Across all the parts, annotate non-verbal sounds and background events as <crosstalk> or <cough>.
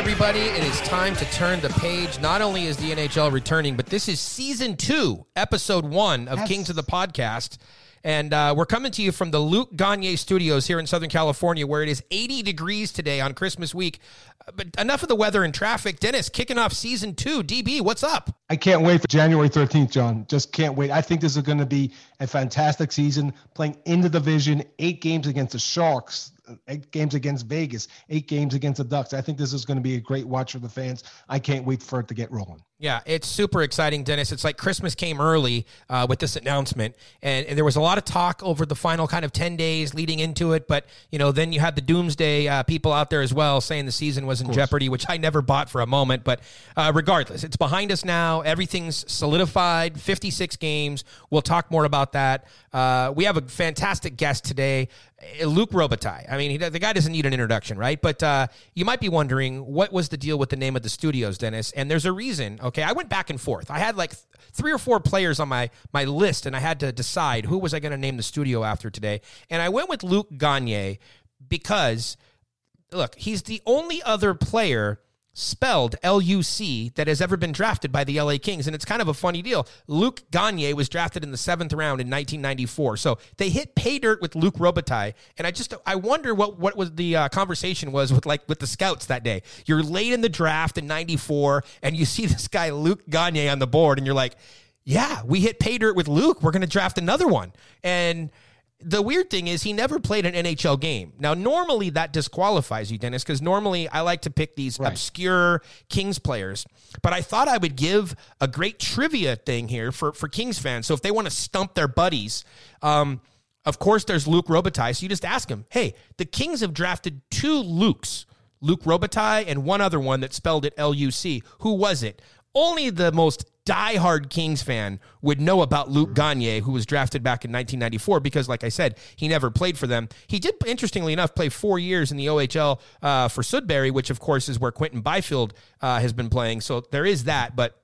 Everybody. It is time to turn the page. Not only is the NHL returning, but this is season two, episode one of Kings of the Podcast. And uh, we're coming to you from the Luc Gagne studios here in Southern California, where it is 80 degrees today on Christmas week. Uh, But enough of the weather and traffic. Dennis, kicking off season two. DB, what's up? I can't wait for January 13th, John. Just can't wait. I think this is going to be a fantastic season playing in the division, eight games against the Sharks, eight games against Vegas, eight games against the Ducks. I think this is going to be a great watch for the fans. I can't wait for it to get rolling. Yeah, it's super exciting, Dennis. It's like Christmas came early uh, with this announcement, and, and there was a lot of talk over the final kind of ten days leading into it. But you know, then you had the doomsday uh, people out there as well saying the season was in jeopardy, which I never bought for a moment. But uh, regardless, it's behind us now. Everything's solidified. Fifty-six games. We'll talk more about that. Uh, we have a fantastic guest today. Uh, Luc Robitaille. I mean, he, the guy doesn't need an introduction, right? But uh, you might be wondering what was the deal with the name of the studios, Dennis? And there's a reason. Okay, I went back and forth. I had like th- three or four players on my my list, and I had to decide who was I going to name the studio after today. And I went with Luc Gagne because look, he's the only other player spelled L U C that has ever been drafted by the LA Kings. And it's kind of a funny deal. Luc Gagne was drafted in the seventh round in 1994. So they hit pay dirt with Luc Robitaille. And I just, I wonder what, what was the uh, conversation was with like with the scouts that day. You're late in the draft in 94 and you see <laughs> this guy, Luc Gagne on the board and you're like, yeah, we hit pay dirt with Luke. We're going to draft another one. And, the weird thing is he never played an NHL game. Now, normally that disqualifies you, Dennis, because normally I like to pick these obscure Kings players. But I thought I would give a great trivia thing here for, for Kings fans. So if they want to stump their buddies, um, of course, there's Luc Robitaille. So you just ask him, hey, the Kings have drafted two Lukes, Luc Robitaille and one other one that spelled it L U C. Who was it? Only the most diehard Kings fan would know about Luc Gagne, who was drafted back in 1994, because, like I said, he never played for them. He did, interestingly enough, play four years in the OHL uh, for Sudbury, which, of course, is where Quinton Byfield uh, has been playing. So there is that. But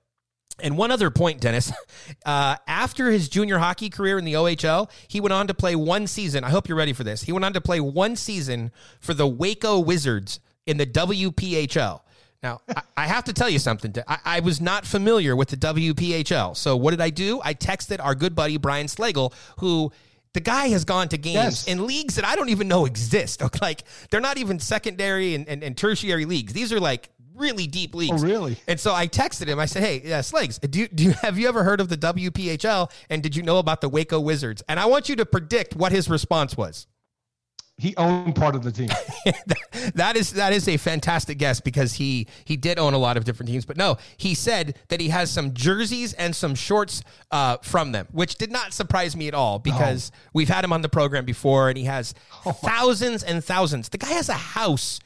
and one other point, Dennis. <laughs> Uh, after his junior hockey career in the OHL, he went on to play one season. I hope you're ready for this. He went on to play one season for the Waco Wizards in the WPHL. Now, I, I have to tell you something. I, I was not familiar with the WPHL. So, what did I do? I texted our good buddy Brian Slagle, who The guy has gone to games Yes. in leagues that I don't even know exist. Like they're not even secondary and, and, and tertiary leagues. These are like really deep oh, leagues. Oh, really? And so I texted him. I said, "Hey, yeah, Slags, do do you, have you ever heard of the WPHL? And did you know about the Waco Wizards?" And I want you to predict what his response was. He owned part of the team. <laughs> that is that is a fantastic guess because he he did own a lot of different teams. But no, he said that he has some jerseys and some shorts uh, from them, which did not surprise me at all because we've had him on the program before, and he has <laughs> thousands and thousands. The guy has a house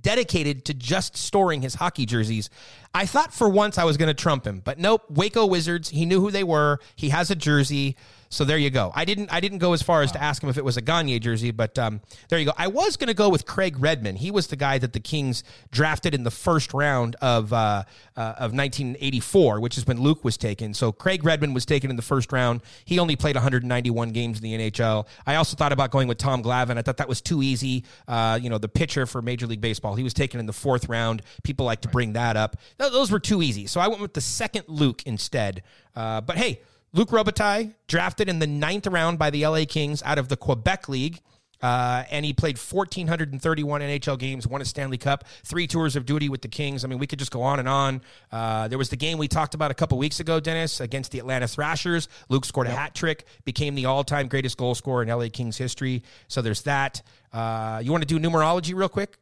dedicated to just storing his hockey jerseys. I thought for once I was going to trump him, but nope. Waco Wizards. He knew who they were. He has a jersey. So there you go. I didn't. I didn't go as far as to ask him if it was a Gagne jersey, but um, there you go. I was going to go with Craig Redmond. He was the guy that the Kings drafted in the first round of uh, uh, of 1984, which is when Luke was taken. So Craig Redmond was taken in the first round. He only played 191 games in the NHL. I also thought about going with Tom Glavine. I thought that was too easy. Uh, you know, the pitcher for Major League Baseball. He was taken in the fourth round. People like to bring that up. Those were too easy. So I went with the second Luke instead. Uh, but hey. Luc Robitaille, drafted in the ninth round by the LA Kings out of the Quebec League. Uh, and he played 1,431 NHL games, won a Stanley Cup, three tours of duty with the Kings. I mean, we could just go on and on. Uh, there was the game we talked about a couple weeks ago, Dennis, against the Atlanta Thrashers. Luke scored a hat trick, became the all time greatest goal scorer in LA Kings history. So there's that. Uh, you want to do numerology real quick?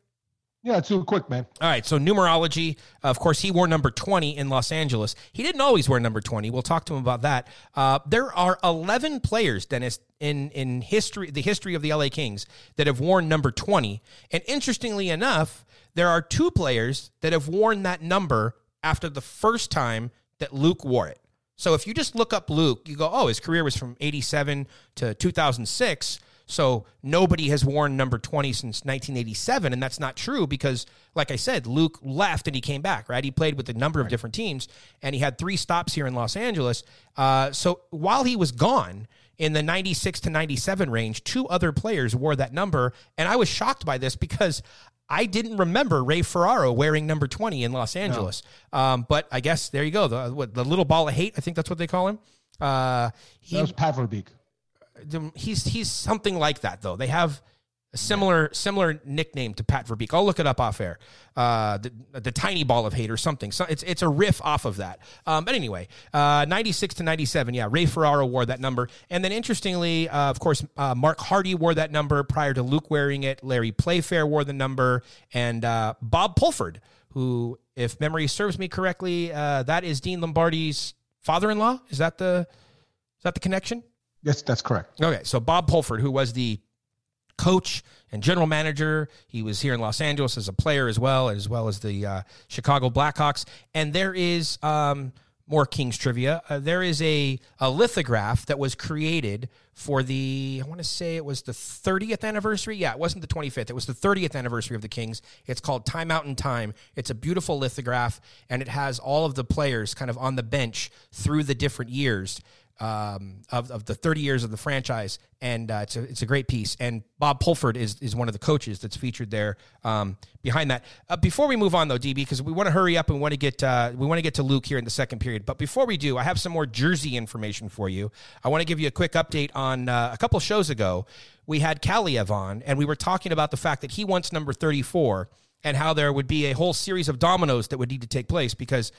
Yeah, it's too quick, man. All right, so numerology. Of course, he wore number 20 in Los Angeles. He didn't always wear number 20. We'll talk to him about that. Uh, there are 11 players, Dennis, in, in history, the history of the LA Kings that have worn number 20. And interestingly enough, there are two players that have worn that number after the first time that Luke wore it. So if you just look up Luke, you go, oh, his career was from 87 to 2006. So nobody has worn number 20 since 1987. And that's not true because, like I said, Luke left and he came back, right? He played with a number of different teams and he had three stops here in Los Angeles. Uh, so while he was gone, in the 96 to 97 range, two other players wore that number. And I was shocked by this because I didn't remember Ray Ferraro wearing number 20 in Los Angeles. Um, but I guess there you go. The, what, the little ball of hate, I think that's what they call him. Uh, he, That was Pat Verbeek. He's he's something like that though. They have a similar similar nickname to Pat Verbeek. I'll look it up off air. Uh, the, the tiny ball of hate or something. So it's it's a riff off of that. Um, but anyway, uh, ninety six to ninety seven. Yeah, Ray Ferraro wore that number, and then interestingly, uh, of course, uh, Mark Hardy wore that number prior to Luke wearing it. Larry Playfair wore the number, and uh, Bob Pulford, who, if memory serves me correctly, uh, that is Dean Lombardi's father-in-law. Is that the is that the connection? Yes, that's correct. Okay, so Bob Pulford, who was the coach and general manager, he was here in Los Angeles as a player as well, as well as the uh, Chicago Blackhawks. And there is um, more Kings trivia. Uh, there is a, a lithograph that was created for the, I want to say it was the 30th anniversary. Yeah, it wasn't the 25th. It was the 30th anniversary of the Kings. It's called Time Out in Time. It's a beautiful lithograph, and it has all of the players kind of on the bench through the different years um, of, of the 30 years of the franchise. And uh, it's, a, it's a great piece. And Bob Pulford is, is one of the coaches that's featured there um, behind that. Uh, before we move on, though, DB, because we want to hurry up and want to get uh, we want to get to Luke here in the second period. But before we do, I have some more jersey information for you. I want to give you a quick update on uh, a couple shows ago. We had Kaliyev on, and we were talking about the fact that he wants number 34 and how there would be a whole series of dominoes that would need to take place because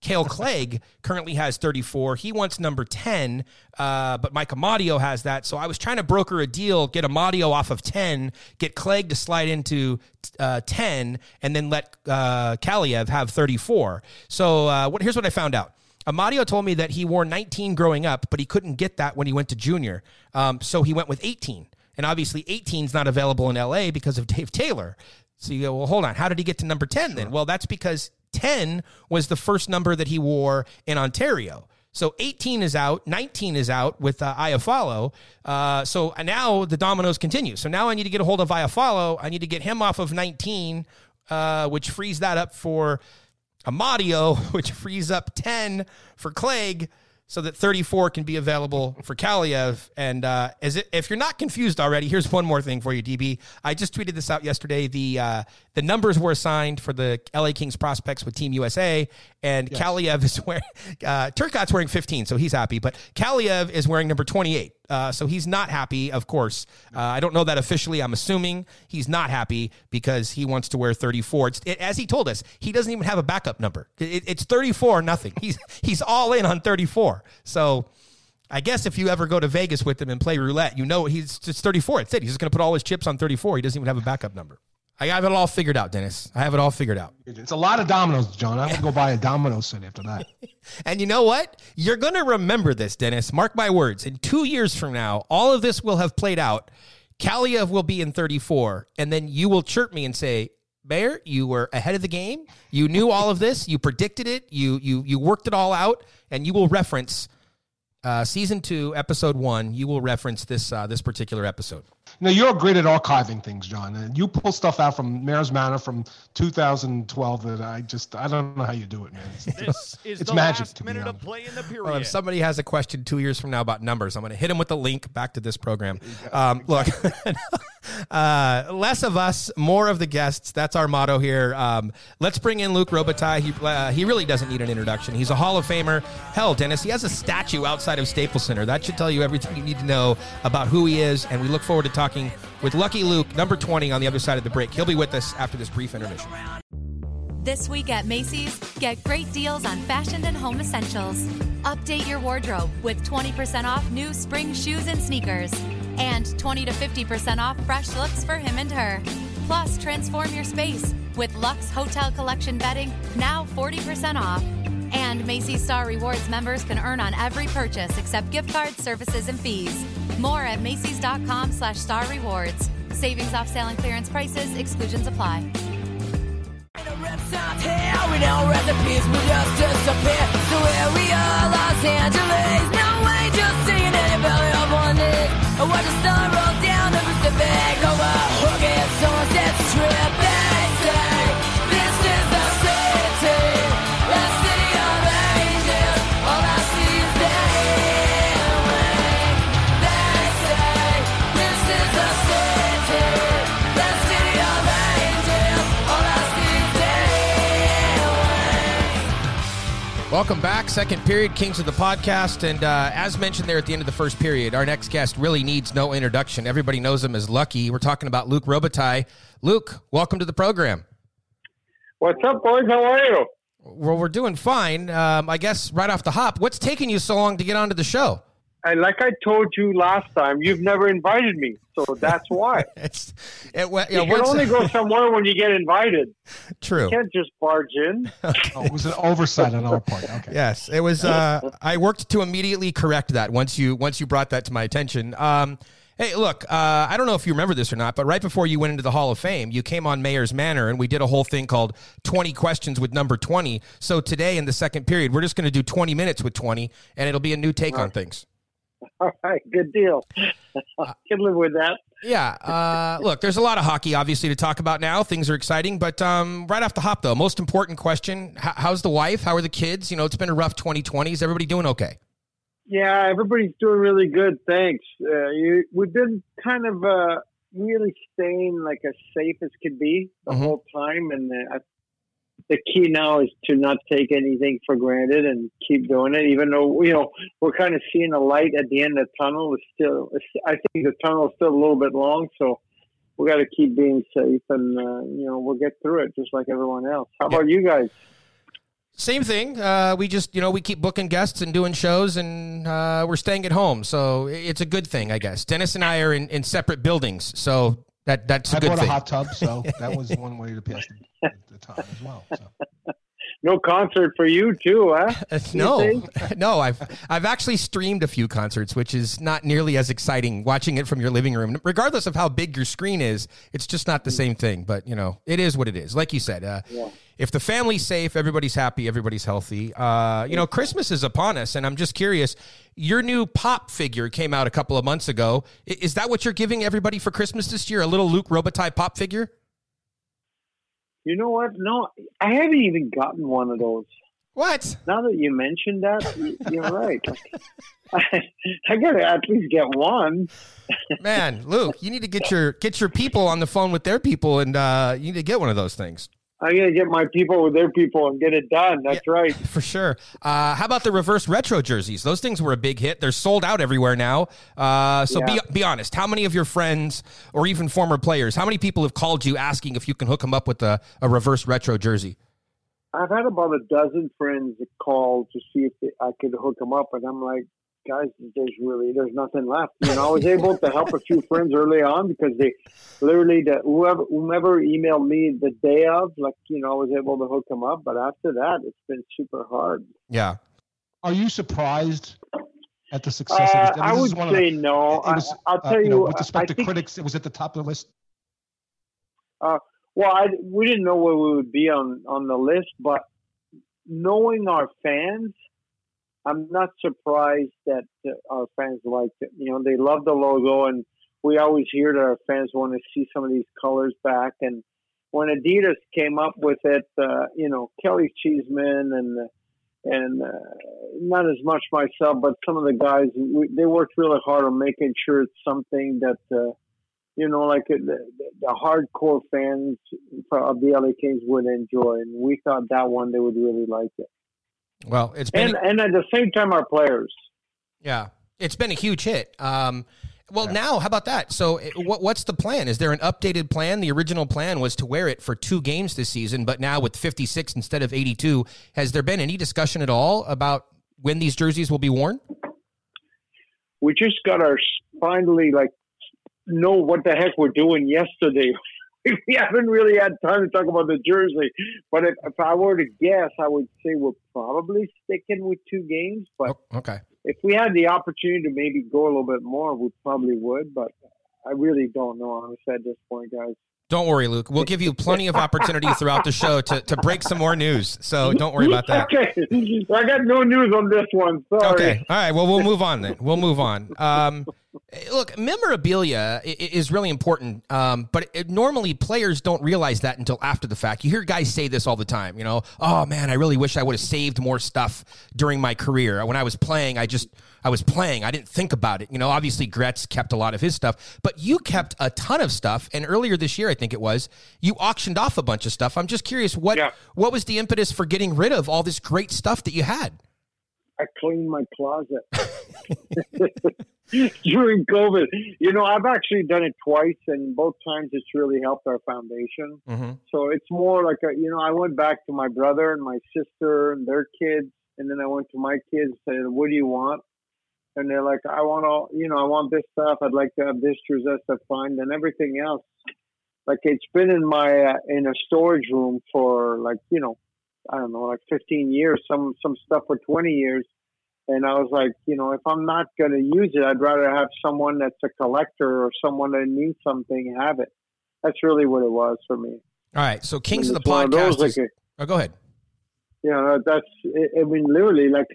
Kale Clague currently has 34. He wants number 10, uh, but Mike Amadio has that. So I was trying to broker a deal, get Amadio off of 10, get Clague to slide into uh, 10, and then let uh, Kaliyev have 34. So uh, what, here's what I found out. Amadio told me that he wore 19 growing up, but he couldn't get that when he went to junior. Um, so he went with 18. And obviously, 18 is not available in LA because of Dave Taylor. So you go, well, hold on. How did he get to number 10 then? Well, that's because 10 was the first number that he wore in Ontario. So 18 is out, 19 is out with uh. Uh, so now the dominoes continue. So now I need to get a hold of Iafallo. I need to get him off of 19, uh, which frees that up for Amadio, <laughs> which frees up 10 for Clague so that 34 can be available for Kaliyev. And uh, as it, if you're not confused already, here's one more thing for you, DB. I just tweeted this out yesterday. The uh, the numbers were assigned for the LA Kings prospects with Team USA, and yes. Kaliyev is <laughs> wearing uh, Turcotte's wearing 15, so he's happy. But Kaliev is wearing number 28. Uh, so he's not happy, of course. Uh, I don't know that officially. I'm assuming he's not happy because he wants to wear 34. It's, it, as he told us, he doesn't even have a backup number. It, it's 34 nothing. <laughs> He's he's all in on 34. So I guess if you ever go to Vegas with him and play roulette, you know he's just 34. It's it. He's just going to put all his chips on 34. He doesn't even have a backup number. I have it all figured out, Dennis. I have it all figured out. It's a lot of dominoes, John. I'm going to go buy a domino set after that. <laughs> and you know what? You're going to remember this, Dennis. Mark my words. In two years from now, all of this will have played out. Kaliyev will be in 34, and then you will chirp me and say, Mayor, you were ahead of the game. You knew all of this. You predicted it. You you you worked it all out, and you will reference uh, season two, episode one. You will reference this uh, this particular episode. No, you're great at archiving things, John. And you pull stuff out from Mayor's Manor from 2012 that I just I don't know how you do it, man. It's, This is it's the magic last to be minute of play in the period. Well, if somebody has a question two years from now about numbers, I'm going to hit them with a link back to this program. Um, look, <laughs> uh, less of us, more of the guests. That's our motto here. Um, let's bring in Luc Robitaille. He, uh, he really doesn't need an introduction. He's a Hall of Famer. Hell, Dennis, he has a statue outside of Staples Center. That should tell you everything you need to know about who he is. And we look forward to talking with Lucky Luke, number 20, on the other side of the break. He'll be with us after this brief intermission. This week at Macy's, get great deals on fashion and home essentials. Update your wardrobe with 20% off new spring shoes and sneakers, and 20 to 50% off fresh looks for him and her. Plus, transform your space with Lux Hotel Collection bedding now 40% off. And Macy's Star Rewards members can earn on every purchase except gift cards, services, and fees. More at Macy's.com slash star rewards. Savings off sale and clearance prices, exclusions apply. Welcome back. Second period, Kings of the Podcast. And uh, as mentioned there at the end of the first period, our next guest really needs no introduction. Everybody knows him as Lucky. We're talking about Luc Robitaille. Luke, welcome to the program. What's up, boys? How are you? Well, we're doing fine. Um, I guess right off the hop, what's taking you so long to get onto the show? I, like I told you last time, you've never invited me, so that's why. <laughs> It's it, well, You yeah, can only go <laughs> somewhere when you get invited. true. You can't just barge in. <laughs> Oh, it was an oversight on our part. Okay. Yes, it was. Uh, I worked to immediately correct that once you once you brought that to my attention. Um, hey, look, uh, I don't know if you remember this or not, but right before you went into the Hall of Fame, you came on Mayor's Manor, and we did a whole thing called "20 Questions with Number 20." So today, in the second period, we're just going to do 20 minutes with 20, and it'll be a new take on things. <laughs> All right, good deal. I <laughs> can live with that. Yeah. Uh, look, there's a lot of hockey, obviously, to talk about now. Things are exciting, but um, right off the hop, though, most important question: How's the wife? How are the kids? You know, it's been a rough 2020. Is everybody doing okay? Yeah, everybody's doing really good. Thanks. Uh, you, we've been kind of uh, really staying like as safe as could be the Mhm. whole time, and uh, I, the key now is to not take anything for granted and keep doing it. Even though you know we're kind of seeing a light at the end of the tunnel. It's still, it's, I think the tunnel is still a little bit long, so we got to keep being safe, and uh, you know we'll get through it just like everyone else. How about you guys? Same thing. Uh, we just, you know, we keep booking guests and doing shows, and uh, we're staying at home, so it's a good thing, I guess. Dennis and I are in, in separate buildings, so that that's a I bought thing. a hot tub, so <laughs> that was one way to pass the, the time as well. So. No concert for you too, huh? <laughs> Uh, no, <laughs> no, I've I've actually streamed a few concerts, which is not nearly as exciting watching it from your living room. Regardless of how big your screen is, it's just not the same thing. But you know, it is what it is. Like you said, uh, if the family's safe, everybody's happy, everybody's healthy. Uh, you know, Christmas is upon us, and I'm just curious. Your new pop figure came out a couple of months ago. Is that what you're giving everybody for Christmas this year? A little Luc Robitaille pop figure? You know what? No, I haven't even gotten one of those. What? Now that you mentioned that, you're right. I, <laughs> I gotta at least get one. Man, Luke, you need to get your get your people on the phone with their people, and uh, you need to get one of those things. I'm gonna get my people with their people and get it done. That's yeah, right, for sure. Uh, how about the reverse retro jerseys? Those things were a big hit. They're sold out everywhere now. Uh, so yeah. be be honest. How many of your friends or even former players? How many people have called you asking if you can hook them up with a, a reverse retro jersey? I've had about a dozen friends call to see if they, I could hook them up, and I'm like, guys, there's really there's nothing left. You know, I was able to help a few friends early on because they literally the, whoever whomever emailed me the day of, like you know, I was able to hook them up. But after that, it's been super hard. Yeah. Are you surprised at the success uh, of this? I, would say the, no. Was, I, will tell uh, you, you know, with respect I, to critics, it was at the top of the list. Uh, well, I, we didn't know where we would be on on the list, but knowing our fans I'm not surprised that uh, our fans liked it. You know, they love the logo, and we always hear that our fans want to see some of these colors back. And when Adidas came up with it, uh, you know, Kelly Cheeseman and and uh, not as much myself, but some of the guys, we, they worked really hard on making sure it's something that. Uh, you know, like the, the hardcore fans of the LA Kings would enjoy, and we thought that one they would really like it. Well, it's been and, and at the same time, our players. Yeah, it's been a huge hit. Um, well, yeah. now how about that? So, what, what's the plan? Is there an updated plan? The original plan was to wear it for two games this season, but now with 56 instead of 82, has there been any discussion at all about when these jerseys will be worn? We just got our finally like know what the heck we're doing yesterday. <laughs> <laughs> we haven't really had time to talk about the jersey. But if, if I were to guess, I would say we're probably sticking with two games. But oh, okay, if we had the opportunity to maybe go a little bit more, we probably would. But I really don't know honestly at this point, guys. Don't worry, Luke. We'll give you plenty of opportunity throughout the show to, to break some more news. So don't worry about that. Okay. I got no news on this one. Sorry. Okay. All right. Well, we'll move on then. We'll move on. Um, look, memorabilia is really important, um, but it, normally players don't realize that until after the fact. You hear guys say this all the time. You know, oh man, I really wish I would have saved more stuff during my career. When I was playing, I just I was playing. I didn't think about it. You know, obviously Gretz kept a lot of his stuff, but you kept a ton of stuff. And earlier this year, I think it was, you auctioned off a bunch of stuff. I'm just curious what yeah. what was the impetus for getting rid of all this great stuff that you had? I cleaned my closet <laughs> during COVID. You know, I've actually done it twice, and both times it's really helped our foundation. Mm-hmm. So it's more like a, you know, I went back to my brother and my sister and their kids, and then I went to my kids and said, "What do you want?" And they're like, I want all, you know, I want this stuff. I'd like to have this Trezesta find and everything else. Like it's been in my uh, in a storage room for like you know, I don't know, like 15 years. Some some stuff for 20 years. And I was like, you know, if I'm not going to use it, I'd rather have someone that's a collector or someone that needs something have it. That's really what it was for me. All right. So Kings of the Podcast. Is, like a, oh, go ahead. Yeah, that's. I mean, literally, like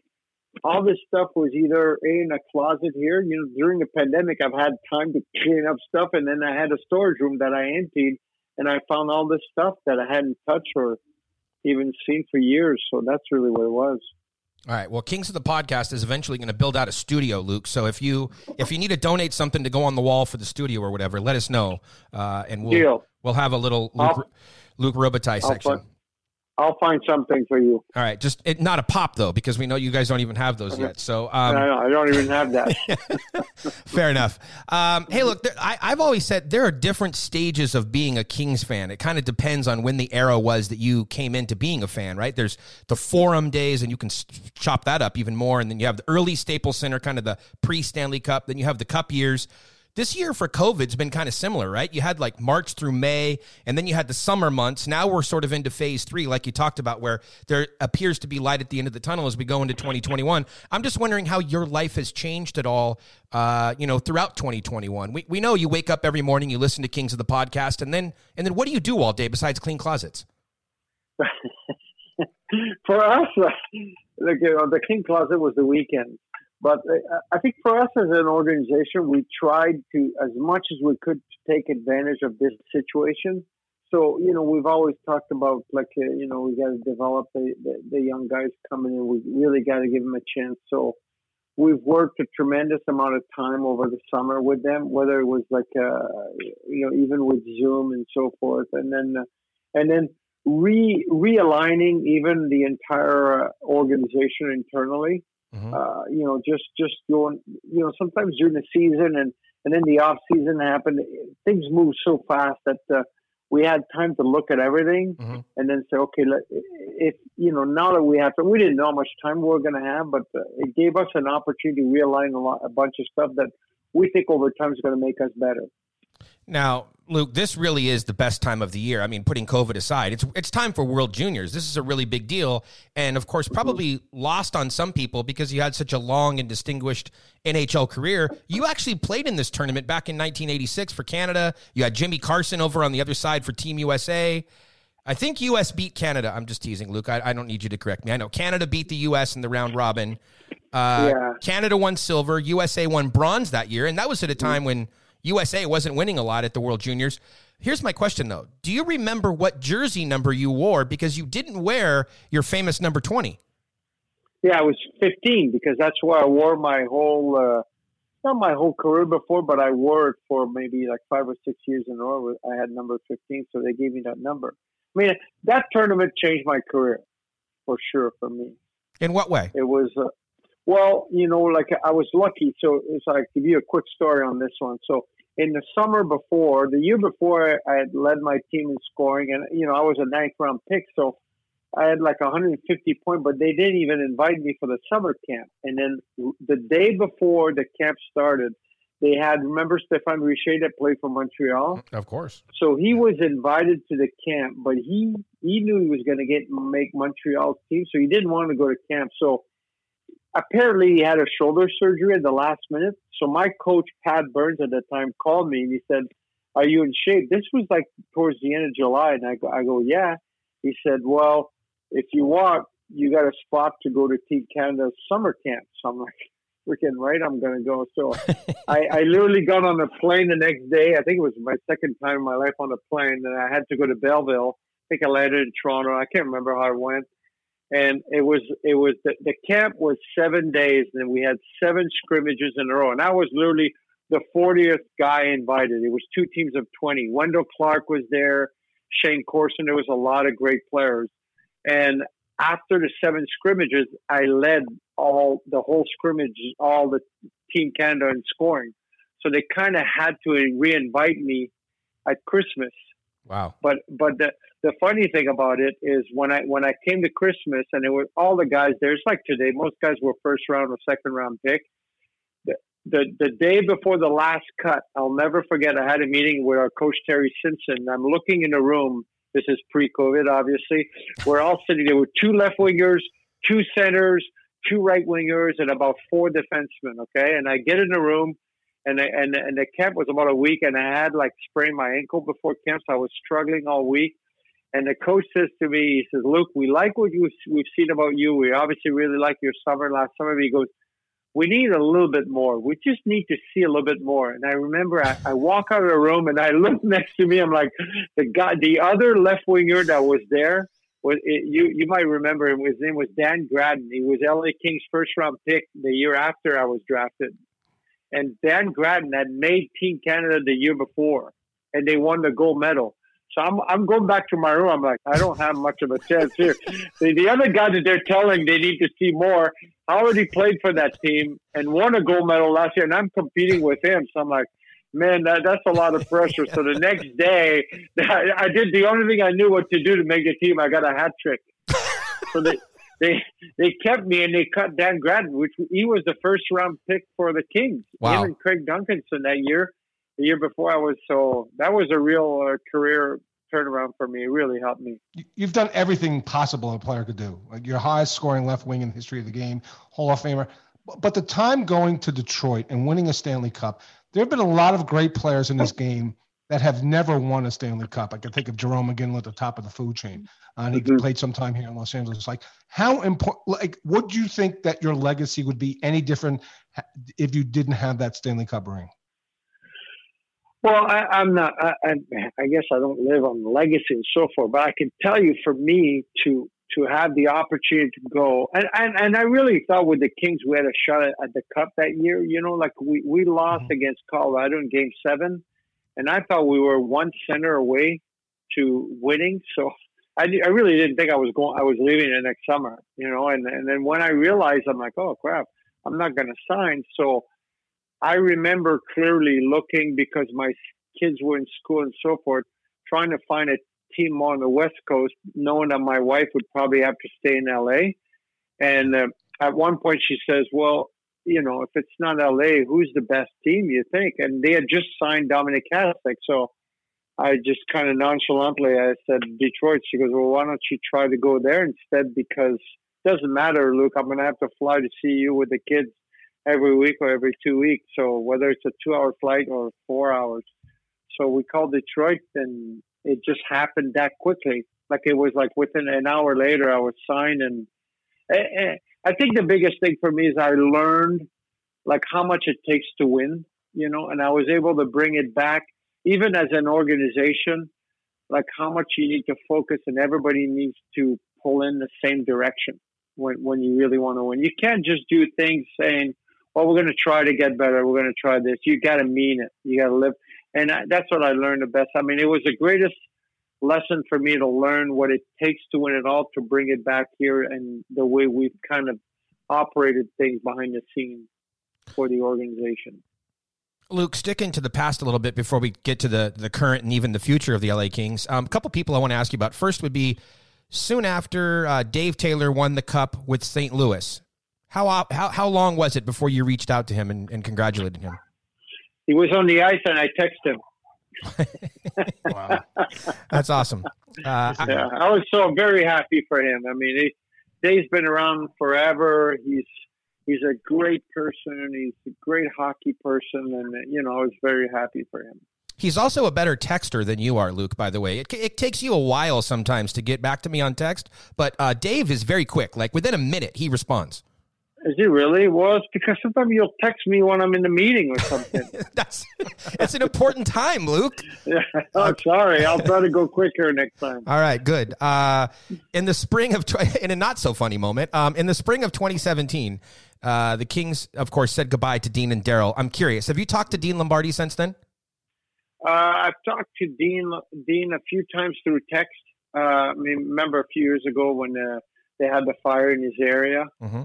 all this stuff was either in a closet here. You know, during the pandemic, I've had time to clean up stuff, and then I had a storage room that I emptied, and I found all this stuff that I hadn't touched or even seen for years. So that's really what it was. All right. Well, Kings of the Podcast is eventually going to build out a studio, Luke. So if you if you need to donate something to go on the wall for the studio or whatever, let us know, uh, and we'll Deal. we'll have a little Luke, Luc Robitaille section. I'll find something for you. All right, just it, not a pop though, because we know you guys don't even have those yet. So um, I, I, don't even have that. <laughs> fair enough. Um, hey, look, there, I, I've always said there are different stages of being a Kings fan. It kind of depends on when the era was that you came into being a fan, right? There's the Forum days, and you can chop that up even more, and then you have the early Staples Center, kind of the pre Stanley Cup. Then you have the Cup years. This year for COVID's been kind of similar, right? You had like March through May, and then you had the summer months. Now we're sort of into phase three, like you talked about, where there appears to be light at the end of the tunnel as we go into 2021. I'm just wondering how your life has changed at all, uh, you know, throughout 2021. We, we know you wake up every morning, you listen to Kings of the podcast, and then and then what do you do all day besides clean closets? <laughs> for us, <laughs> like you know, the clean closet was the weekend. But uh, I think for us as an organization, we tried to, as much as we could, take advantage of this situation. So, you know, we've always talked about, like, uh, you know, we got to develop the, the, the, young guys coming in. We really got to give them a chance. So, we've worked a tremendous amount of time over the summer with them, whether it was like, uh, you know, even with Zoom and so forth. And then, uh, and then re realigning even the entire uh, organization internally. Mhm. Uh, you know, just just going. You know, sometimes during the season and and then the off season happened. Things move so fast that uh, we had time to look at everything Mhm. and then say, okay, let, if you know now that we have to, we didn't know how much time we were going to have, but uh, it gave us an opportunity to realign a, lot, a bunch of stuff that we think over time is going to make us better. Now, Luke, this really is the best time of the year. I mean, putting COVID aside, it's it's time for World Juniors. This is a really big deal, and of course, probably lost on some people because you had such a long and distinguished NHL career. You actually played in this tournament back in 1986 for Canada. You had Jimmy Carson over on the other side for Team USA. I think U.S. beat Canada. I'm just teasing, Luke. I, I don't need you to correct me. I know Canada beat the U.S. in the round robin. Uh, Yeah. Canada won silver. USA won bronze that year, and that was at a time when USA wasn't winning a lot at the World Juniors. Here's my question, though: Do you remember what jersey number you wore? Because you didn't wear your famous number 20. Yeah, I was 15 because that's where I wore my whole, uh, not my whole career before, but I wore it for maybe like five or six years in a row. I had number 15, so they gave me that number. I mean, that tournament changed my career for sure for me. In what way? It was, uh, well, you know, like I was lucky. So it's like give you a quick story on this one. So in the summer before, the year before, I had led my team in scoring, and you know, I was a ninth round pick, so I had like 150 points, but they didn't even invite me for the summer camp. And then the day before the camp started, they had remember Stéphane Richer that played for Montreal. Of course. So he was invited to the camp, but he he knew he was going to get make Montreal's team, so he didn't want to go to camp. So apparently he had a shoulder surgery at the last minute. So my coach Pat Burns at the time called me and he said, "Are you in shape?" This was like towards the end of July, and I go, I go, "Yeah." He said, "Well, if you want, you got a spot to go to Team Canada's summer camp." So I'm like, "Freaking right, I'm going to go." So I, I literally got on a plane the next day. I think it was my second time in my life on a plane, and I had to go to Belleville. I think I landed in Toronto. I can't remember how I went. And it was it was the, the camp was seven days, and we had seven scrimmages in a row. And I was literally the 40th guy invited. It was two teams of 20. Wendel Clark was there, Shayne Corson. There was a lot of great players. And after the seven scrimmages, I led all the whole scrimmage, all the Team Canada in scoring. So they kind of had to re-invite me at Christmas. Wow. But but the the funny thing about it is when I when I came to Christmas and it was all the guys there. It's like today, most guys were first round or second round pick. The, the the day before the last cut, I'll never forget. I had a meeting with our coach Terry Simpson. I'm looking in a room. This is pre-COVID, obviously. We're all sitting there with two left wingers, two centers, two right wingers, and about four defensemen. Okay, and I get in the room and I, and and the camp was about a week, and I had like sprained my ankle before camp, so I was struggling all week. And the coach says to me, he says, "Luke, we like what you we've seen about you. We obviously really like your summer last summer." He goes, "We need a little bit more. We just need to see a little bit more." And I remember I, I walk out of the room and I look <laughs> next to me. I'm like, the guy, the other left winger that was there was it, you. You might remember him. His name was Dan Gratton. He was LA Kings first round pick the year after I was drafted and Dan Gratton had made Team Canada the year before, and they won the gold medal. So I'm I'm going back to my room. I'm like, I don't have much of a chance here. <laughs> the, the other guy that they're telling they need to see more already played for that team and won a gold medal last year, and I'm competing with him. So I'm like, man, that, that's a lot of <laughs> pressure. so the next day, I, <laughs> I did the only thing I knew what to do to make the team. I got a hat trick. So they they they kept me and they cut Dan Gratton, which he was the first round pick for the Kings. Wow. Him and Craig Duncanson that year, the year before I was so that was a real uh, career turnaround for me. It really helped me. You- You've done everything possible a player could do. Like your highest scoring left wing in the history of the game, Hall of Famer. But- But the time going to Detroit and winning a Stanley Cup, there have been a lot of great players in this game that have never won a Stanley Cup. I can think of Jarome Iginla at the top of the food chain, uh, and he Mhm. played some time here in Los Angeles. Like, how important? Like, would you think that your legacy would be any different if you didn't have that Stanley Cup ring? Well, I, I'm not. I, I, I guess I don't live on legacy and so forth, but I can tell you, for me to to have the opportunity to go, and and, and I really thought with the Kings we had a shot at, at the Cup that year. You know, like we we lost Mhm. against Colorado in Game Seven, and I thought we were one center away to winning. So I, I really didn't think I was going. I was leaving the next summer, you know. And and then when I realized, I'm like, oh crap, I'm not going to sign. So I remember clearly looking because my kids were in school and so forth, trying to find a team on the West Coast, knowing that my wife would probably have to stay in LA. And uh, at one point, she says, "Well, you know, if it's not LA, who's the best team you think?" And they had just signed Dominik Hasek, so I just kind of nonchalantly I said Detroit. She goes, "Well, why don't you try to go there instead? Because it doesn't matter, Luke. I'm to have to fly to see you with the kids every week or every two weeks. So whether it's a two-hour flight or four hours." So we called Detroit, and it just happened that quickly. Like it was like within an hour later, I was signed, and eh, eh, I think the biggest thing for me is I learned like how much it takes to win, you know, and I was able to bring it back even as an organization, like how much you need to focus and everybody needs to pull in the same direction when, when you really want to win. You can't just do things saying, well, we're going to try to get better. We're going to try this. You got to mean it. You got to live. And I, that's what I learned the best. I mean, it was the greatest lesson for me to learn what it takes to win it all, to bring it back here and the way we've kind of operated things behind the scenes for the organization. Luke, sticking to the past a little bit before we get to the the current and even the future of the LA Kings. Um, a couple people I want to ask you about. First would be soon after uh, Dave Taylor won the cup with St. Louis. How how how long was it before you reached out to him and, and congratulated him? He was on the ice, and I texted him. <laughs> wow, that's awesome. Uh, yeah, I, I was so very happy for him. I mean, he, Dave's been around forever. He's he's a great person. He's a great hockey person, and you know, I was very happy for him. He's also a better texter than you are, Luke. By the way, it, it takes you a while sometimes to get back to me on text, but uh, Dave is very quick. Like within a minute, he responds. Is he really? Well, it's because sometimes you'll text me when I'm in the meeting or something. <laughs> That's it's an important time, Luke. <laughs> yeah. Oh, sorry. I'll try to go quicker next time. All right, good. Uh, in the spring of <laughs> in a not so funny moment, um, in the spring of 2017, uh, the Kings, of course, said goodbye to Dean and Darryl. I'm curious, have you talked to Dean Lombardi since then? Uh, I've talked to Dean Dean a few times through text. Uh, I mean, remember a few years ago when uh, they had the fire in his area. Mm-hmm.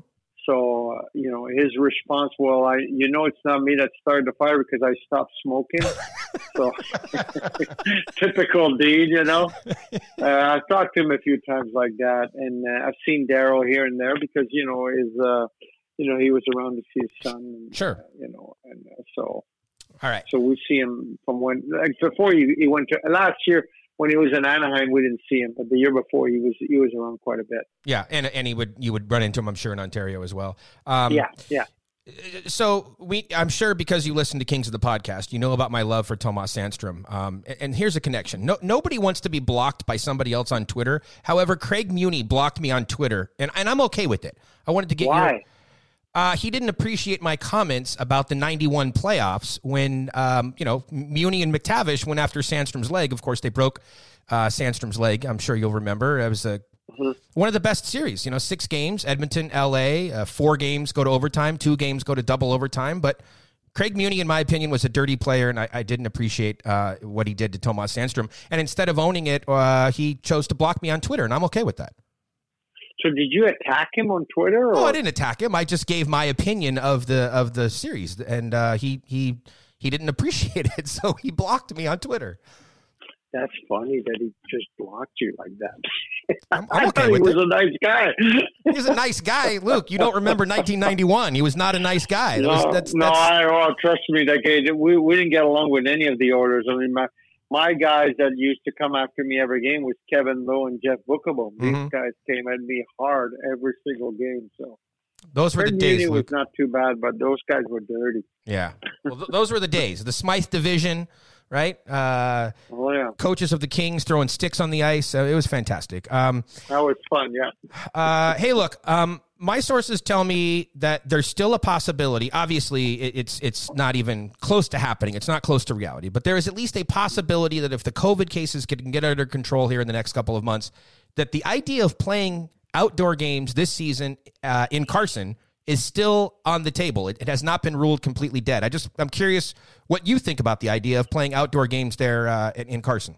So uh, you know, his response, well, I you know, it's not me that started the fire because I stopped smoking. <laughs> so <laughs> typical Dean, you know. <laughs> Uh, I've talked to him a few times like that, and I've seen Darryl here and there because you know his you know, he was around to see his son. Sure. Uh, you know, and uh, so. All right. So we see him from when, like before he, he went to last year when he was in Anaheim, we didn't see him, but the year before he was he was around quite a bit. Yeah, and and he would you would run into him, I'm sure, in Ontario as well. Um, yeah, yeah. So we, I'm sure because you listen to Kings of the podcast, you know about my love for Tomas Sandstrom. Um, and, and, here's a connection: no, nobody wants to be blocked by somebody else on Twitter. However, Craig Muni blocked me on Twitter, and, and I'm okay with it. I wanted to get why. Your, uh, he didn't appreciate my comments about the 91 playoffs when, um, you know, Muni and MacTavish went after Sandstrom's leg. Of course, they broke uh, Sandstrom's leg. I'm sure you'll remember. It was a, mm-hmm. one of the best series. You know, six games, Edmonton, LA, uh, four games go to overtime, two games go to double overtime. But Craig Muni, in my opinion, was a dirty player, and I, I didn't appreciate uh, what he did to Tomas Sandstrom. And instead of owning it, uh, he chose to block me on Twitter, and I'm okay with that. So did you attack him on Twitter? Or? Oh, I didn't attack him. I just gave my opinion of the of the series, and uh, he he he didn't <laughs> appreciate it, so he blocked me on Twitter. That's funny that he just blocked you like that. <laughs> I'm, I'm okay I thought he was it. a nice guy. He's a nice guy. Luke, you don't remember 1991. He was not a nice guy. no, was, that's, no, that's... I well, trust me. That we we didn't get along with any of the orders. I mean, my my guys that used to come after me every game was Kevin Lowe and Jeff Beukeboom. These mm-hmm. guys came at me hard every single game. So those were the days. It was not too bad, but those guys were dirty. Yeah, well, th- those were the days. The Smythe division, right? Uh, oh yeah. Coaches of the Kings throwing sticks on the ice. Uh, it was fantastic. Um, that was fun. Yeah. Uh, hey, look. Um, my sources tell me that there's still a possibility. Obviously, it's it's not even close to happening. It's not close to reality, but there is at least a possibility that if the COVID cases can get under control here in the next couple of months, that the idea of playing outdoor games this season uh, in Carson is still on the table. It, it, has not been ruled completely dead. I just I'm curious what you think about the idea of playing outdoor games there uh, in Carson.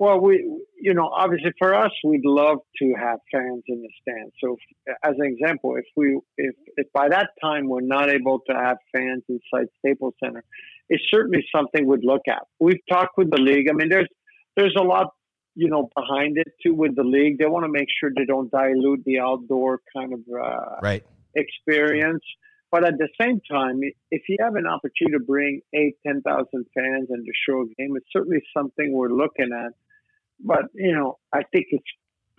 Well, we you know, obviously for us, we'd love to have fans in the stands. So, if, as an example, if we if if by that time we're not able to have fans inside Staples Center, it's certainly something we'd look at. We've talked with the league. I mean, there's there's a lot you know behind it too with the league. They want to make sure they don't dilute the outdoor kind of uh, right experience. But at the same time, if you have an opportunity to bring eight, eight, ten thousand fans and to show a game, it's certainly something we're looking at. But you know, I think it's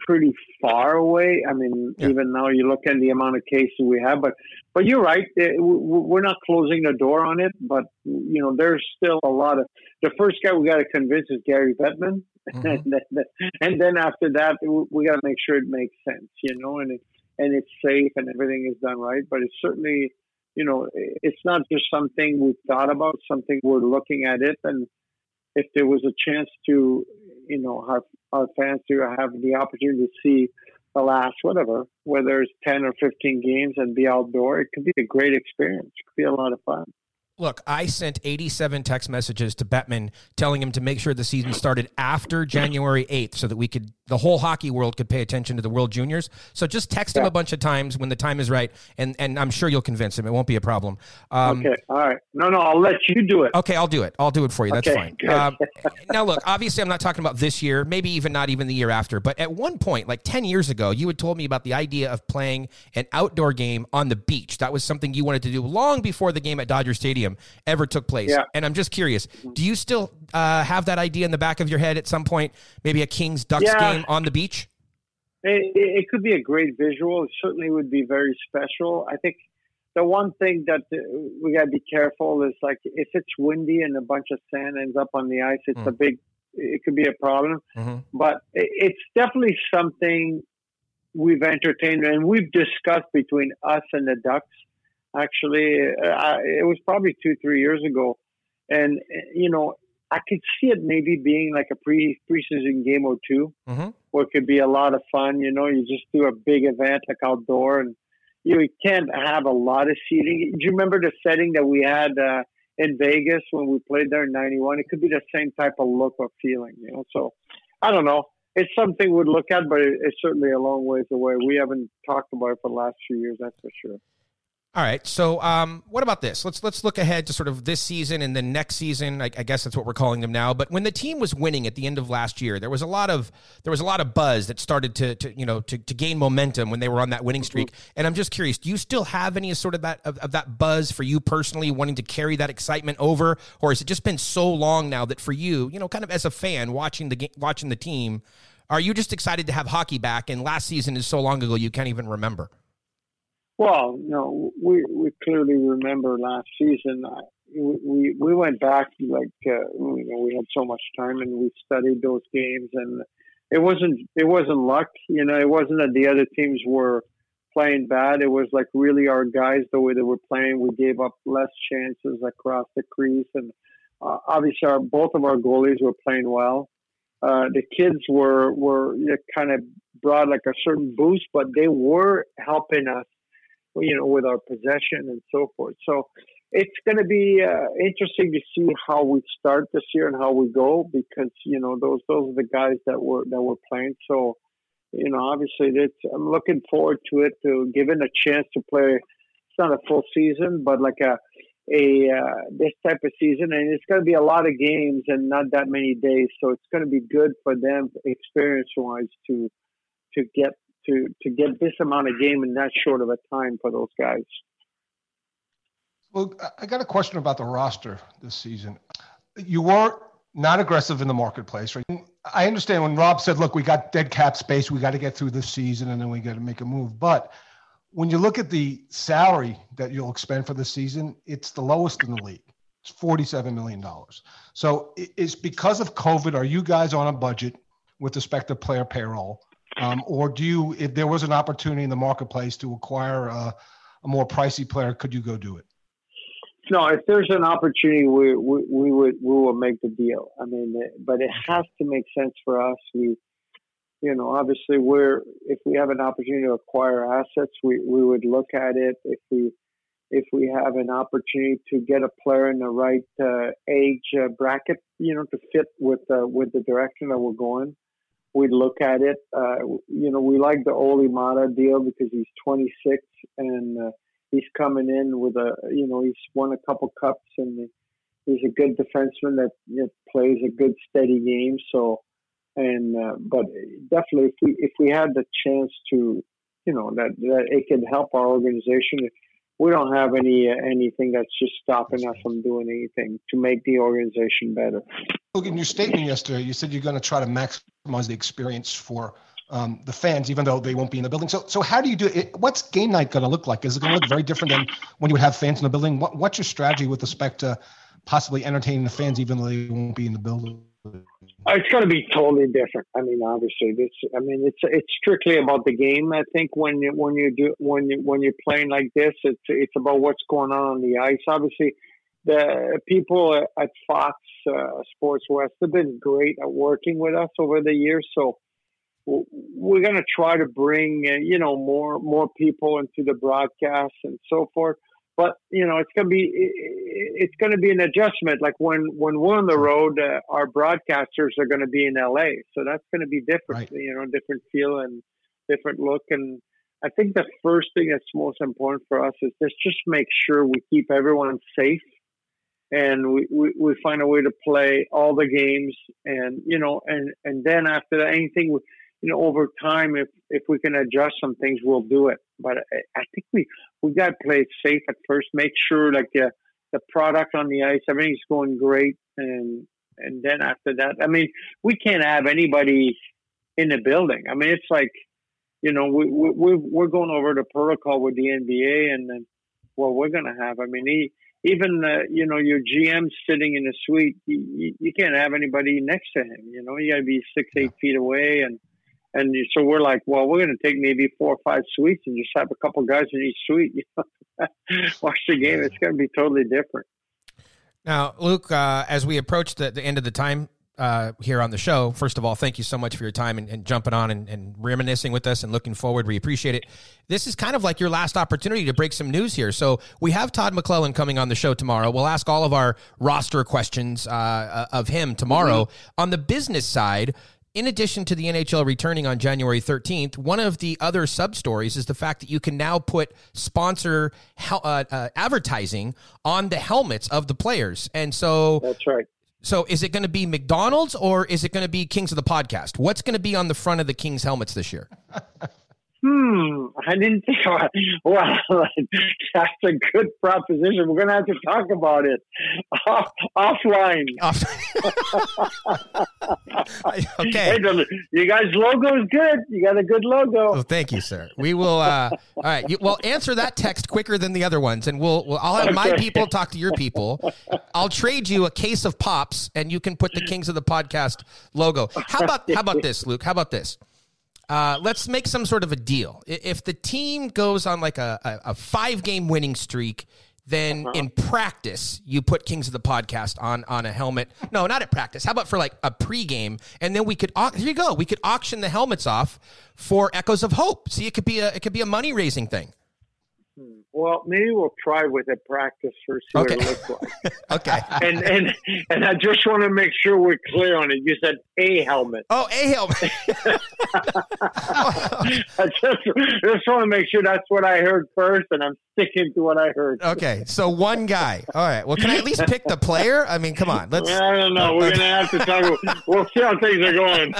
pretty far away. I mean, yeah. even now you look at the amount of cases we have, but but you're right. Eh, we're not closing the door on it, but you know, there's still a lot of. The first guy we got to convince is Gary Bettman, mm-hmm. <laughs> and, then, and then after that, we got to make sure it makes sense, you know, and it, and it's safe and everything is done right. But it's certainly, you know, it's not just something we've thought about, something we're looking at it and if there was a chance to, you know, have our fans to have the opportunity to see the last whatever, whether it's ten or fifteen games and be outdoor, it could be a great experience. It could be a lot of fun. Look, I sent 87 text messages to Bettman telling him to make sure the season started after January 8th so that we could the whole hockey world could pay attention to the World Juniors. So just text him a bunch of times when the time is right, and and I'm sure you'll convince him. It won't be a problem. Um, okay, all right. No, no, I'll let you do it. Okay, I'll do it. I'll do it for you. That's okay, fine. Um, now, look, obviously, I'm not talking about this year, maybe even not even the year after, but at one point, like 10 years ago, you had told me about the idea of playing an outdoor game on the beach. That was something you wanted to do long before the game at Dodger Stadium ever took place. Yeah. And I'm just curious, do you still uh, have that idea in the back of your head at some point? Maybe a Kings Ducks yeah. game on the beach? It, it, could be a great visual. It certainly would be very special. I think the one thing that uh, we got to be careful is like if it's windy and a bunch of sand ends up on the ice, it's mm. a big, it could be a problem. Mm-hmm. But it's definitely something we've entertained and we've discussed between us and the Ducks. Actually, uh, it was probably two, three years ago. And, you know, I could see it maybe being like a pre preseason game or 2 mm-hmm. where it could be a lot of fun. You know, you just do a big event like outdoor, and you, know, you can't have a lot of seating. Do you remember the setting that we had uh, in Vegas when we played there in '91? It could be the same type of look or feeling. You know, so I don't know. It's something we'd look at, but it's certainly a long ways away. We haven't talked about it for the last few years, that's for sure. All right. So, um, what about this? Let's let's look ahead to sort of this season and then next season. I, I, guess that's what we're calling them now. But when the team was winning at the end of last year, there was a lot of there was a lot of buzz that started to, to you know to, to gain momentum when they were on that winning streak. And I'm just curious, do you still have any sort of that of, of that buzz for you personally, wanting to carry that excitement over, or has it just been so long now that for you, you know, kind of as a fan watching the game, watching the team, are you just excited to have hockey back? And last season is so long ago, you can't even remember. Well, no, we we clearly remember last season. I, we we went back like uh, you know we had so much time and we studied those games and it wasn't it wasn't luck. You know, it wasn't that the other teams were playing bad. It was like really our guys the way they were playing. We gave up less chances across the crease and uh, obviously our both of our goalies were playing well. Uh, the kids were were you know, kind of brought like a certain boost, but they were helping us you know, with our possession and so forth. So it's going to be uh, interesting to see how we start this year and how we go because you know those those are the guys that were that were playing. So you know, obviously, it's, I'm looking forward to it to given a chance to play. It's not a full season, but like a a uh, this type of season, and it's going to be a lot of games and not that many days. So it's going to be good for them experience wise to to get to to get this amount of game in that short of a time for those guys. Well, I got a question about the roster this season. You were not aggressive in the marketplace, right? I understand when Rob said, "Look, we got dead cap space. We got to get through this season, and then we got to make a move." But when you look at the salary that you'll expend for the season, it's the lowest in the league. It's forty-seven million dollars. So it's because of COVID. Are you guys on a budget with respect to player payroll? Um, or do you, if there was an opportunity in the marketplace to acquire a, a, more pricey player, could you go do it? No, if there's an opportunity, we, we, we would we will make the deal. I mean, but it has to make sense for us. We, you know, obviously, we're if we have an opportunity to acquire assets, we, we would look at it. If we if we have an opportunity to get a player in the right uh, age uh, bracket, you know, to fit with uh, with the direction that we're going, we'd look at it. Uh, you know, we like the Olli Maatta deal because he's 26 and uh, he's coming in with a, you know, he's won a couple cups and he's a good defenseman that you know, plays a good steady game. So, and uh, but definitely if we if we had the chance to, you know, that, that it could help our organization. We don't have any uh, anything that's just stopping us from doing anything to make the organization better. Look, in your statement yesterday, you said you're going to try to maximize the experience for um, the fans, even though they won't be in the building. So, so how do you do it? What's game night going to look like? Is it going to look very different than when you would have fans in the building? What, what's your strategy with respect to possibly entertaining the fans, even though they won't be in the building? It's going to be totally different. I mean, obviously, this. I mean, it's it's strictly about the game. I think when you when you do when you when you're playing like this, it's it's about what's going on on the ice. Obviously, the people at Fox uh, Sports West have been great at working with us over the years. So we're going to try to bring uh, you know more more people into the broadcast and so forth but you know it's going to be it's going to be an adjustment like when when we're on the road uh, our broadcasters are going to be in la so that's going to be different right. you know different feel and different look and i think the first thing that's most important for us is just just make sure we keep everyone safe and we, we, we find a way to play all the games and you know and and then after that anything you know, over time, if if we can adjust some things, we'll do it. But I, I think we we got to play it safe at first. Make sure like the the product on the ice, everything's going great, and and then after that, I mean, we can't have anybody in the building. I mean, it's like, you know, we we we're going over the protocol with the NBA, and then what we're gonna have. I mean, he, even uh, you know your GM sitting in a suite, you, you, can't have anybody next to him. You know, you got to be six eight feet away, and and so we're like, well, we're going to take maybe four or five suites and just have a couple guys in each suite. <laughs> Watch the game. It's going to be totally different. Now, Luc, uh, as we approach the, the end of the time uh, here on the show, first of all, thank you so much for your time and, and jumping on and, and, reminiscing with us and looking forward. We appreciate it. This is kind of like your last opportunity to break some news here. So we have Todd McLellan coming on the show tomorrow. We'll ask all of our roster questions uh, of him tomorrow. Mm-hmm. On the business side, in addition to the NHL returning on January 13th, one of the other sub stories is the fact that you can now put sponsor uh, uh, advertising on the helmets of the players. And so that's right. So is it going to be McDonald's or is it going to be Kings of the Podcast? What's going to be on the front of the Kings helmets this year? <laughs> Hmm, I didn't think <laughs> about. Well, that's a good proposition. We're going to have to talk about it Off, offline. Off- <laughs> <laughs> okay. Hey, you guys' logo is good. You got a good logo. Well, thank you, sir. We will. Uh, all right. You, well, answer that text quicker than the other ones, and we'll. we'll I'll have okay. my people talk to your people. I'll trade you a case of pops, and you can put the Kings of the Podcast logo. How about how about this, Luc? How about this? Uh, let's make some sort of a deal. If the team goes on like a, a, a five game winning streak, then uh-huh. in practice you put Kings of the Podcast on on a helmet. No, not at practice. How about for like a pregame, and then we could here you go. We could auction the helmets off for Echoes of Hope. See, it could be a it could be a money raising thing. Hmm. Well, maybe we'll try with a practice first, see okay. what it looks like. <laughs> okay. And and and I just want to make sure we're clear on it. You said a helmet. Oh, a helmet. <laughs> <laughs> I just, just want to make sure that's what I heard first, and I'm sticking to what I heard. Okay, so one guy. All right. Well, can I at least pick the player? I mean, come on. Let's. I don't know. We're gonna have to talk. We'll see how things are going.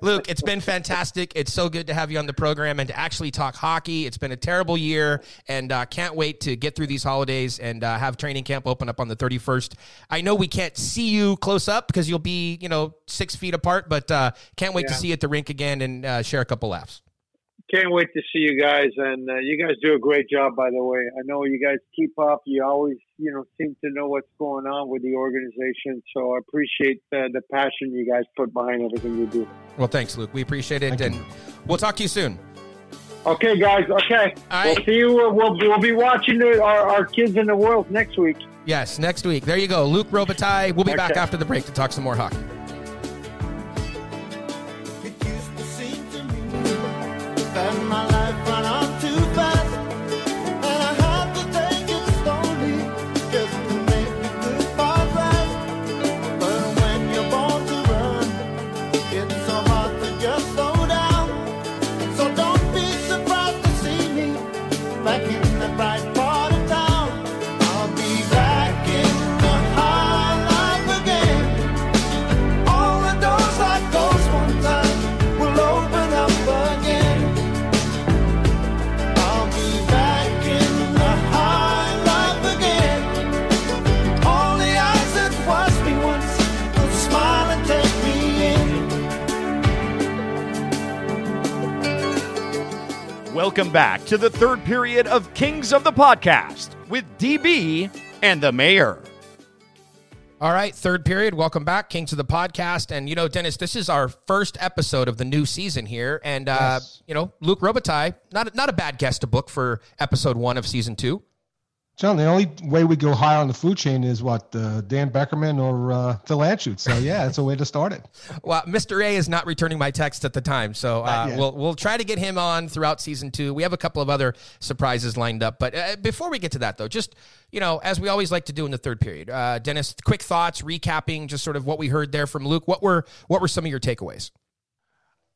<laughs> Luc, it's been fantastic. It's so good to have you on the program and to actually talk hockey. It's been a terrible year, and uh, can't wait to get through these holidays and uh, have training camp open up on the 31st. I know we can't see you close up because you'll be, you know, six feet apart, but uh, can't wait yeah. to see you at the rink again and uh, share a couple laughs. Can't wait to see you guys, and uh, you guys do a great job. By the way, I know you guys keep up. You always, you know, seem to know what's going on with the organization. So I appreciate the, the passion you guys put behind everything you do. Well, thanks, Luc. We appreciate it, Thank and you. we'll talk to you soon. Okay, guys. Okay. We'll see you. We'll, we'll be watching our, our kids in the world next week. Yes, next week. There you go. Luc Robitaille. We'll be okay. back after the break to talk some more hockey. Welcome back to the third period of Kings of the Podcast with DB and the Mayor. All right, third period. Welcome back, Kings of the Podcast. And, you know, Dennis, this is our first episode of the new season here. And, uh, Yes. you know, Luc Robitaille, not, not a bad guest to book for episode one of season two. John, the only way we go higher on the food chain is what uh, Dan Beckerman or uh, Phil Anschutz. So yeah, that's a way to start it. <laughs> Well, Mr. A is not returning my text at the time, so uh, we'll we'll try to get him on throughout season two. We have a couple of other surprises lined up, but uh, before we get to that, though, just you know, as we always like to do in the third period, uh, Dennis, quick thoughts, recapping just sort of what we heard there from Luc. What were what were some of your takeaways?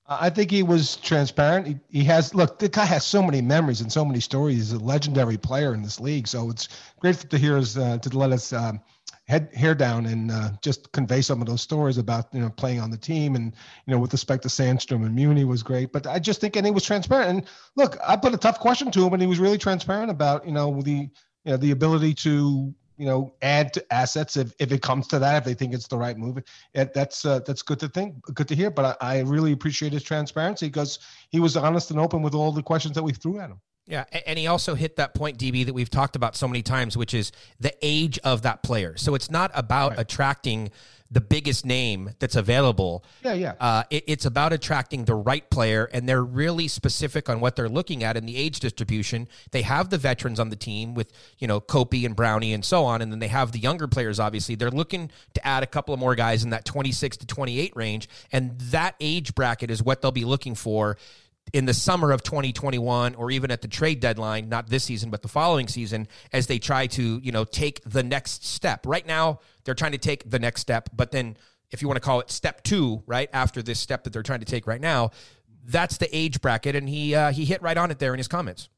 I think he was transparent. He, he has look. The guy has so many memories and so many stories. He's a legendary player in this league. So it's great to hear us uh, to let us um, head hair down and uh, just convey some of those stories about you know playing on the team and you know with respect to Sandstrom and Muni was great. But I just think and he was transparent. And look, I put a tough question to him, and he was really transparent about you know the you know the ability to you know add to assets if, if it comes to that if they think it's the right move. It, that's uh, that's good to think good to hear but I, I really appreciate his transparency because he was honest and open with all the questions that we threw at him. Yeah, and he also hit that point, DB, that we've talked about so many times, which is the age of that player. So it's not about attracting the biggest name that's available. Yeah, yeah. Uh, it, it's about attracting the right player, and they're really specific on what they're looking at in the age distribution. They have the veterans on the team with you know Kopi and Brownie and so on, and then they have the younger players. Obviously, they're looking to add a couple of more guys in that 26 to 28 range, and that age bracket is what they'll be looking for in the summer of 2021 or even at the trade deadline not this season but the following season as they try to you know take the next step. Right now they're trying to take the next step but then if you want to call it step 2 right after this step that they're trying to take right now that's the age bracket and he uh, he hit right on it there in his comments.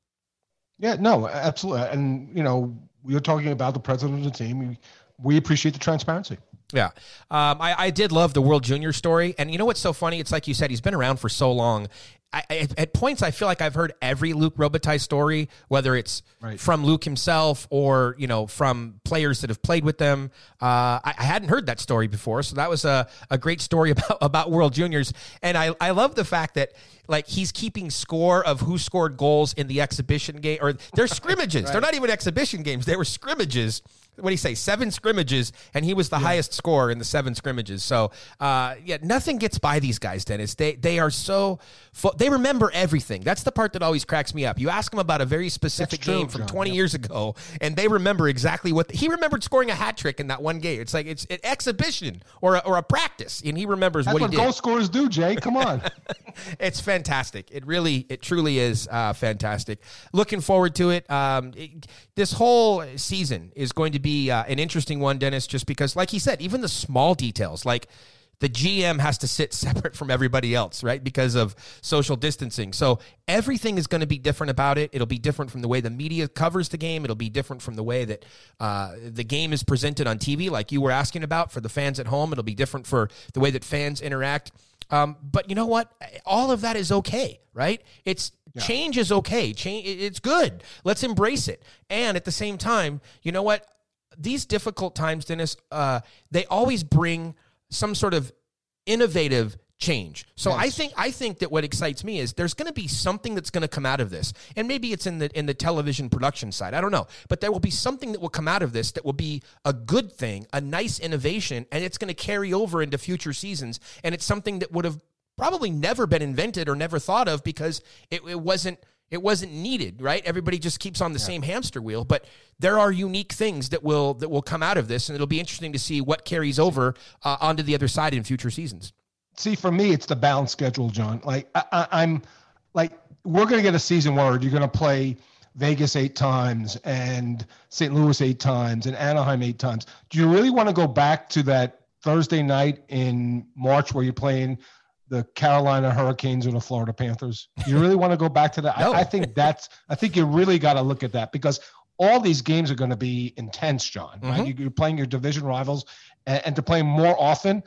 Yeah no absolutely and you know you're talking about the president of the team. We, we appreciate the transparency Yeah. Um, I, I did love the World Junior story. And you know what's so funny? It's like you said, he's been around for so long. I, I, at points, I feel like I've heard every Luc Robitaille story, whether it's Right. from Luke himself or, you know, from players that have played with them. Uh, I, I hadn't heard that story before. So that was a, a great story <laughs> about, about World Juniors. And I, I love the fact that, like, he's keeping score of who scored goals in the exhibition game, or they're <laughs> scrimmages. They're not even exhibition games, they were scrimmages what do you say? Seven scrimmages and he was the highest scorer in the seven scrimmages. So uh, yeah nothing gets by these guys dennis. They they are so fu- they remember everything. That's the part that always cracks me up. You ask them about a very specific true, game from John, 20 yep. years ago and they remember exactly what he remembered scoring a hat trick in that one game. It's like it's an exhibition or a, or a practice and he remembers that's what what, he did. goal scorers do jay. Come on. <laughs> <laughs> It's fantastic. It really, it truly is uh, fantastic. Looking forward to it. Um, it- This whole season is going to be uh, an interesting one, Dennis, just because, like he said, even the small details, like the GM has to sit <laughs> separate from everybody else, right? Because of social distancing. So everything is going to be different about it. It'll be different from the way the media covers the game. It'll be different from the way that uh, the game is presented on TV, like you were asking about for the fans at home. It'll be different for the way that fans interact. Um, but you know what? All of that is okay, right? It's change is okay. Change it's good. Let's embrace it. And at the same time, you know what? These difficult times, Dennis, uh, they always bring some sort of innovative change. So I think I think that what excites me is there's going to be something that's going to come out of this. And maybe it's in the in the television production side. I don't know. But there will be something that will come out of this that will be a good thing, a nice innovation, and it's going to carry over into future seasons and it's something that would have probably never been invented or never thought of because it, it wasn't it wasn't needed, right? Everybody just keeps on the same hamster wheel, but there are unique things that will that will come out of this, and it'll be interesting to see what carries over uh, onto the other side in future seasons. see for me it's the balanced schedule john like I, I, i'm like we're going to get a season where you're going to play vegas eight times and st louis eight times and anaheim eight times do you really want to go back to that thursday night in march where you're playing the carolina hurricanes or the florida panthers. You really want to go back to that? No. I, I think that's i think you really got to look at that because all these games are going to be intense john right? Mm-hmm. You- you're playing your division rivals and, and to play more often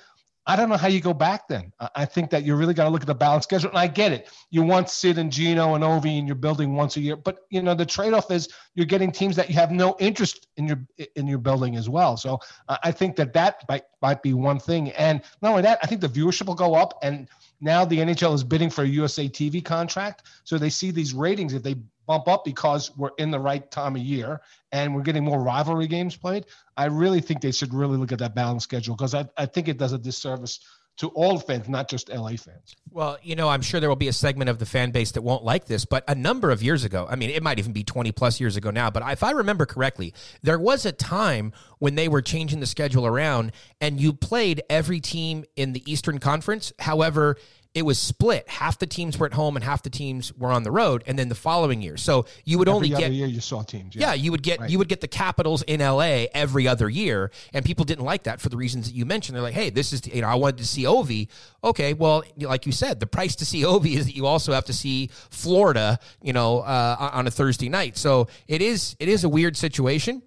I don't know how you go back then. I- think that you really got to look at the balanced schedule. And I get it. You want Sid and Gino and Ovi and you're building once a year, but you know the trade-off is you're getting teams that you have no interest in your in your building as well. So I think that that might might be one thing. And not only that, I think the viewership will go up. And now the NHL is bidding for a USA TV contract, so they see these ratings if they bump up because we're in the right time of year and we're getting more rivalry games played. I really think they should really look at that balance schedule because I, I think it does a disservice to all fans, not just LA fans. Well, you know, I'm sure there will be a segment of the fan base that won't like this, but a number of years ago, I mean, it might even be 20 plus years ago now, but if I remember correctly, there was a time when they were changing the schedule around and you played every team in the Eastern Conference. However, it was split. Half the teams were at home and half the teams were on the road. And then the following year, so you would Every only other get year you saw teams. yeah, you would get Right. you would get the Capitals in LA every other year, and people didn't like that for the reasons that you mentioned. They're like, "Hey, this is you know I wanted to see Ovi." Okay, well, like you said, the price to see Ovi is that you also have to see Florida, you know, uh, on a Thursday night. So it is it is a weird situation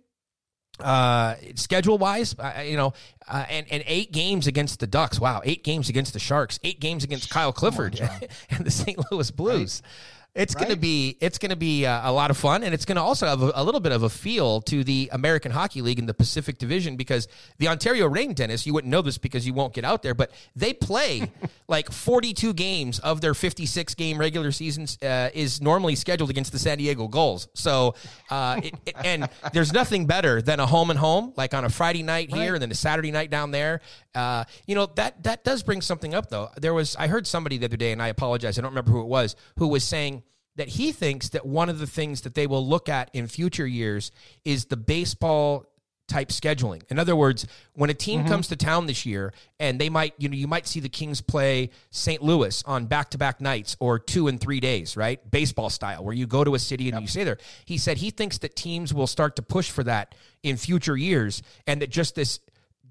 uh schedule wise uh, you know uh, and and eight games against the ducks. Wow eight games against the sharks. Eight games against kyle clifford <laughs> and the st louis blues it's going to be it's to be uh, a lot of fun and it's going to also have a, a little bit of a feel to the american hockey league in the pacific division because the ontario reign tennis you wouldn't know this because you won't get out there but they play <laughs> like 42 games of their 56 game regular seasons uh, is normally scheduled against the san diego Gulls. so uh, it, it- and there's nothing better than a home and home like on a friday night here and then a saturday night down there uh, you know that that does bring something up though there was i heard somebody the other day and i apologize i don't remember who it was who was saying that he thinks that one of the things that they will look at in future years is the baseball type scheduling. In other words, when a team comes to town this year and they might, you know, you might see the Kings play St. Louis on back-to-back nights or 2 and 3 days, right? Baseball style where you go to a city and you stay there. He said he thinks that teams will start to push for that in future years and that just this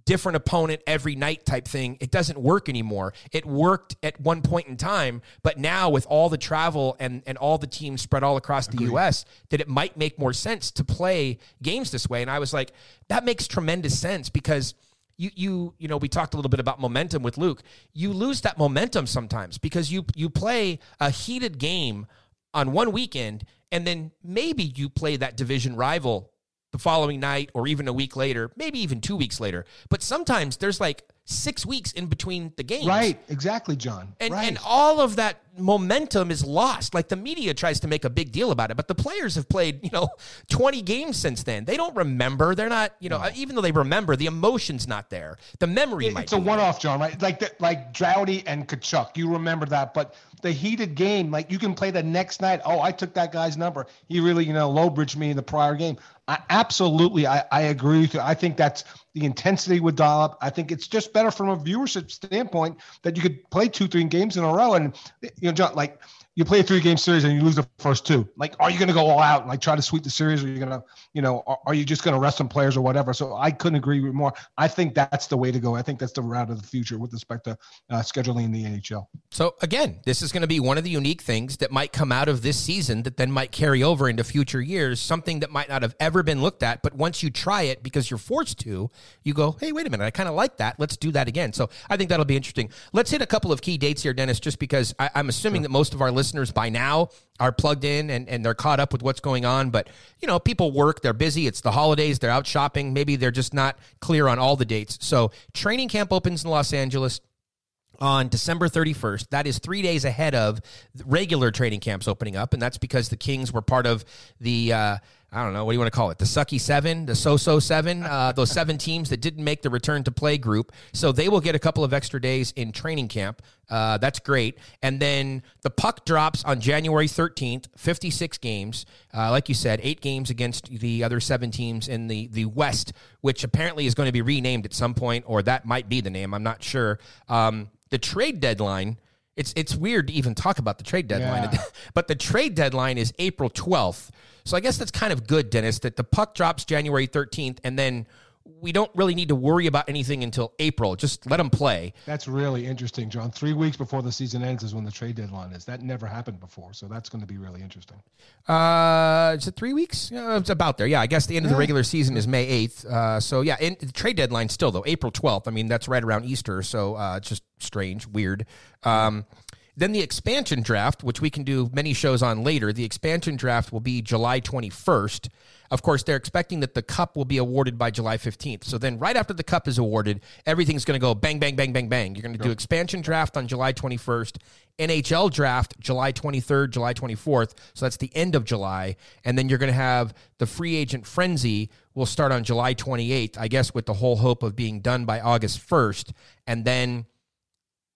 different opponent every night type thing. It doesn't work anymore. It worked at one point in time but now with all the travel and and all the teams spread all across the us that it might make more sense to play games this way. And i was like that makes tremendous sense because you you you know we talked a little bit about momentum with luke. You lose that momentum sometimes because you you play a heated game on one weekend and then maybe you play that division rival the following night or even a week later, maybe even two weeks later. But sometimes there's like six weeks in between the games. Right, exactly, John. And, right. and all of that momentum is lost. Like the media tries to make a big deal about it, but the players have played, you know, <laughs> 20 games since then. They don't remember. They're not, you know, uh, even though they remember, the emotion's not there. The memory might it's a there. one-off, John. Right? Like the, like Doughty and Tkachuk. You remember that, but the heated game, like you can play the next night. Oh, I took that guy's number. He really, you know, low bridged me in the prior game. I, absolutely, I, I agree with you. I think that's the intensity would dial up. I think it's just better from a viewership standpoint that you could play two, three games in a row, and you know, John, like you play a three game series and you lose the first two. Like, are you going to go all out and like try to sweep the series, or are you going to, you know, are, are you just going to rest some players or whatever? So I couldn't agree with more. I think that's the way to go. I think that's the route of the future with respect to uh, scheduling in the NHL. So again, this is going to be one of the unique things that might come out of this season that then might carry over into future years, something that might not have ever been looked at, but once you try it because you're forced to, you go, "Hey, wait a minute, I kind of like that. Let's do that again." So I think that'll be interesting. Let's hit a couple of key dates here, Dennis, just because I, I'm assuming that most of our listeners by now are plugged in and, and they're caught up with what's going on. But you know, people work, they're busy, it's the holidays, they're out shopping, maybe they're just not clear on all the dates. So training camp opens in Los Angeles on December 31st. That is three days ahead of regular training camps opening up. And that's because the Kings were part of the, uh, I don't know, what do you want to call it? The Sucky Seven, the So So Seven, <laughs> uh, those seven teams that didn't make the return to play group. So they will get a couple of extra days in training camp. Uh, that's great. And then the puck drops on January 13th, 56 games. Uh, like you said, eight games against the other seven teams in the, the West, which apparently is going to be renamed at some point, or that might be the name. I'm not sure. Um, the trade deadline. It's it's weird to even talk about the trade deadline, Yeah. <laughs> but the trade deadline is April 12th. So I guess that's kind of good, Dennis, that the puck drops January 13th, and then we don't really need to worry about anything until April. Just let them play. That's really interesting, John. Three weeks before the season ends is when the trade deadline is. That never happened before, so that's going to be really interesting. Uh, is it three weeks? Yeah, it's about there. Yeah, I guess the end of the regular season is May 8th. Uh, so yeah, in, the trade deadline still though April 12th. I mean that's right around Easter, so uh, it's just strange, weird. Um, Then the expansion draft, which we can do many shows on later, the expansion draft will be July 21st. Of course, they're expecting that the cup will be awarded by July 15th. So then, right after the cup is awarded, everything's going to go bang, bang, bang, bang, bang. You're going to do expansion draft on July 21st, NHL draft July 23rd, July 24th. So that's the end of July. And then you're going to have the free agent frenzy will start on July 28th, I guess, with the whole hope of being done by August 1st. And then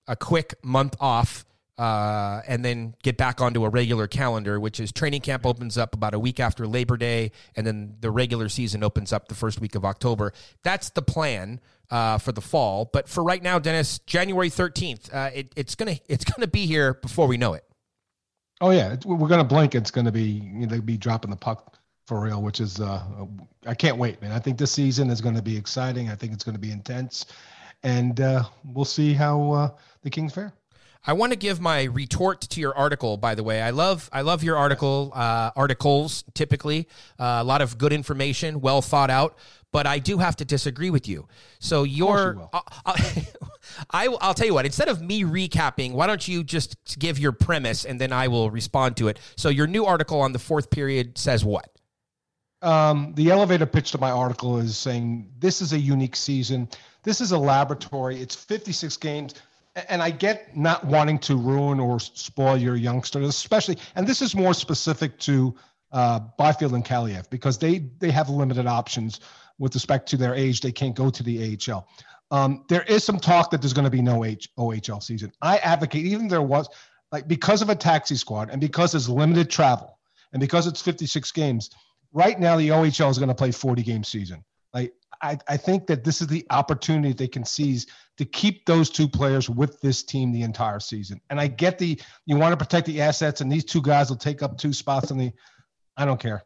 a quick month off uh, and then get back onto a regular calendar, which is training camp opens up about a week after Labor Day, and then the regular season opens up the first week of October. That's the plan uh, for the fall. But for right now, Dennis, January thirteenth, uh, it, it's gonna it's gonna be here before we know it. Oh yeah, it's, we're gonna blink. It's gonna be you know, be dropping the puck for real, which is uh, I can't wait, man. I think this season is to be exciting. I think it's to be intense, and uh, we'll see how uh, the Kings fare. I want to give my retort to your article. By the way, I love I love your article uh, articles. Typically, uh, a lot of good information, well thought out. But I do have to disagree with you. So your, you will. uh, uh, <laughs> I I'll tell you what. Instead of me recapping, why don't you just give your premise and then I will respond to it. So your new article on the fourth period says what? um, the elevator pitch to my article is saying this is a unique season. This is a laboratory. It's 56 games. And I get not wanting to ruin or spoil your youngsters, especially, and this is more specific to uh, Byfield and Kaliyev because they they have limited options with respect to their age. They can't go to the AHL. Um, there is some talk that there's going to be no H- OHL season. I advocate, even there was, like because of a taxi squad and because there's limited travel and because it's 56 games, right now the OHL is going to play 40 game season. Like I, I think that this is the opportunity they can seize to keep those two players with this team the entire season. And I get the you want to protect the assets, and these two guys will take up two spots in the. I don't care.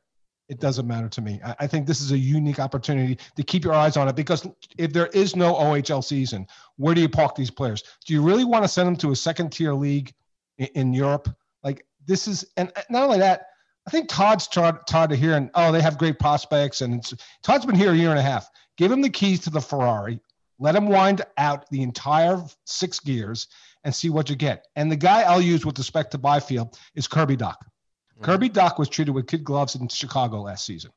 It doesn't matter to me. I, think this is a unique opportunity to keep your eyes on it because if there is no OHL season, where do you park these players? Do you really want to send them to a second tier league in Europe? Like this is, and not only that, I think Todd's tired, tired of hearing, oh, they have great prospects. And it's, Todd's been here a year and a half. Give him the keys to the Ferrari. Let him wind out the entire six gears and see what you get. And the guy I'll use with respect to Byfield is Kirby Dach. Kirby Dach was treated with kid gloves in Chicago last season.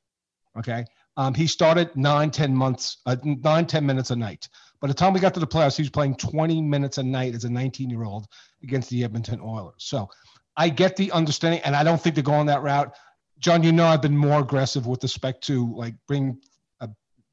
Okay. Um, he started nine, 10 months, uh, nine, 10 minutes a night. By the time we got to the playoffs, he was playing 20 minutes a night as a 19 year old against the Edmonton Oilers. So I get the understanding, and I don't think they're going that route. John, you know I've been more aggressive with respect to like bring uh,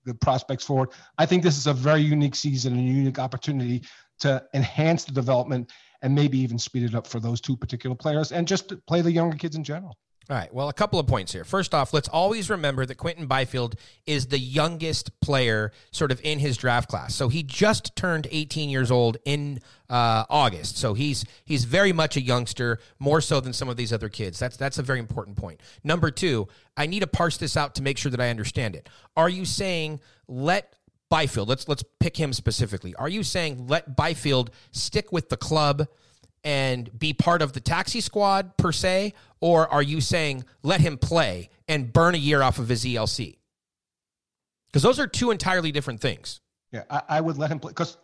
the prospects forward. I think this is a very unique season and a unique opportunity to enhance the development and maybe even speed it up for those two particular players and just play the younger kids in general. All right. Well, a couple of points here. First off, let's always remember that Quinton Byfield is the youngest player sort of in his draft class. So he just turned 18 years old in uh, August. So he's he's very much a youngster, more so than some of these other kids. That's that's a very important point. Number two, I need to parse this out to make sure that I understand it. Are you saying let Byfield, let's let's pick him specifically. Are you saying let Byfield stick with the club and be part of the taxi squad per se, or are you saying let him play and burn a year off of his ELC? Because those are two entirely different things. Yeah, I, I would let him play because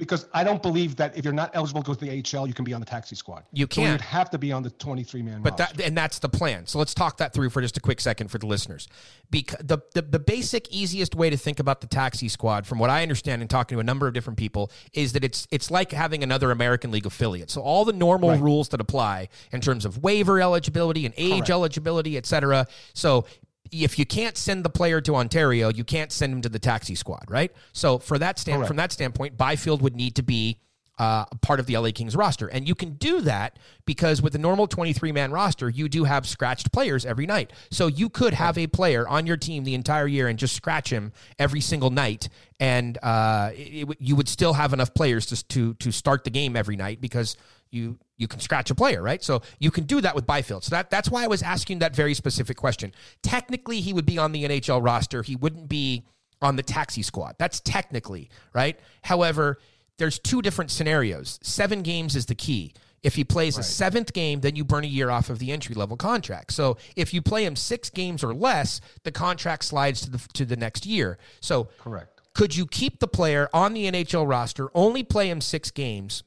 because I don't believe that if you're not eligible to go to the AHL, you can be on the taxi squad. You can't. you'd have to be on the 23 man. But that and that's the plan. So let's talk that through for just a quick second for the listeners. Because the, the the basic easiest way to think about the taxi squad, from what I understand and talking to a number of different people, is that it's it's like having another American League affiliate. So all the normal Right. rules that apply in terms of waiver eligibility and age Correct. eligibility, et cetera. So if you can't send the player to Ontario, you can't send him to the taxi squad, right? So for that stand Correct. from that standpoint, Byfield would need to be uh, part of the LA Kings roster. And you can do that because with the normal 23 man roster, you do have scratched players every night. So you could have a player on your team the entire year and just scratch him every single night. And uh, it, it you would still have enough players to, to, to start the game every night because you you can scratch a player, right? So you can do that with Byfield. So that that's why I was asking that very specific question. Technically, he would be on the NHL roster. He wouldn't be on the taxi squad. That's technically right. However, there's two different scenarios. Seven games is the key. If he plays a seventh game, then you burn a year off of the entry level contract. So if you play him six games or less, the contract slides to the to the next year. So correct. could you keep the player on the NHL roster, only play him six games,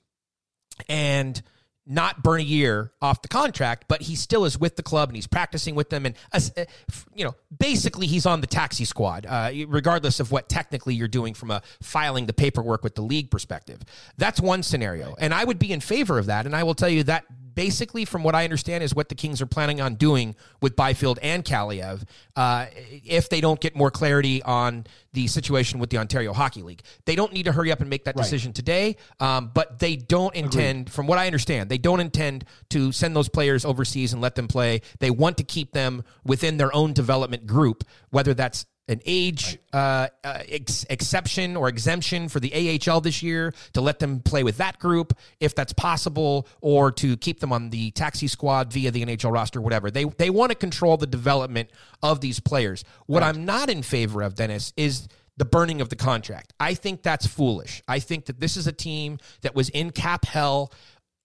and not burn a year off the contract, but he still is with the club and he's practicing with them. And, uh, you know, basically he's on the taxi squad, uh, regardless of what technically you're doing from a filing the paperwork with the league perspective. That's one scenario. And I would be in favor of that. And I will tell you that basically, from what I understand, is what the Kings are planning on doing with Byfield and Kaliyev uh, if they don't get more clarity on the situation with the Ontario Hockey League. They don't need to hurry up and make that Right. decision today, um, but they don't intend, from what I understand, they don't intend to send those players overseas and let them play. They want to keep them within their own development group, whether that's an age uh, uh, ex- exception or exemption for the AHL this year to let them play with that group if that's possible, or to keep them on the taxi squad via the NHL roster, whatever. They they want to control the development of these players. What I'm not in favor of, Dennis, is the burning of the contract. I think that's foolish. I think that this is a team that was in cap hell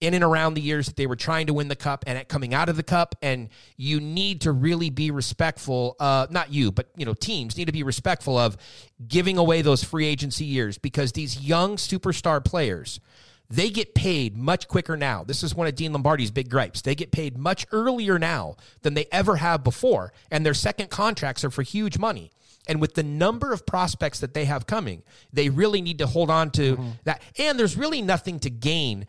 in and around the years that they were trying to win the cup and at coming out of the cup and you need to really be respectful uh not you but you know teams need to be respectful of giving away those free agency years because these young superstar players they get paid much quicker now. This is one of Dean Lombardi's big gripes. They get paid much earlier now than they ever have before, and their second contracts are for huge money. And with the number of prospects that they have coming, they really need to hold on to that. And there's really nothing to gain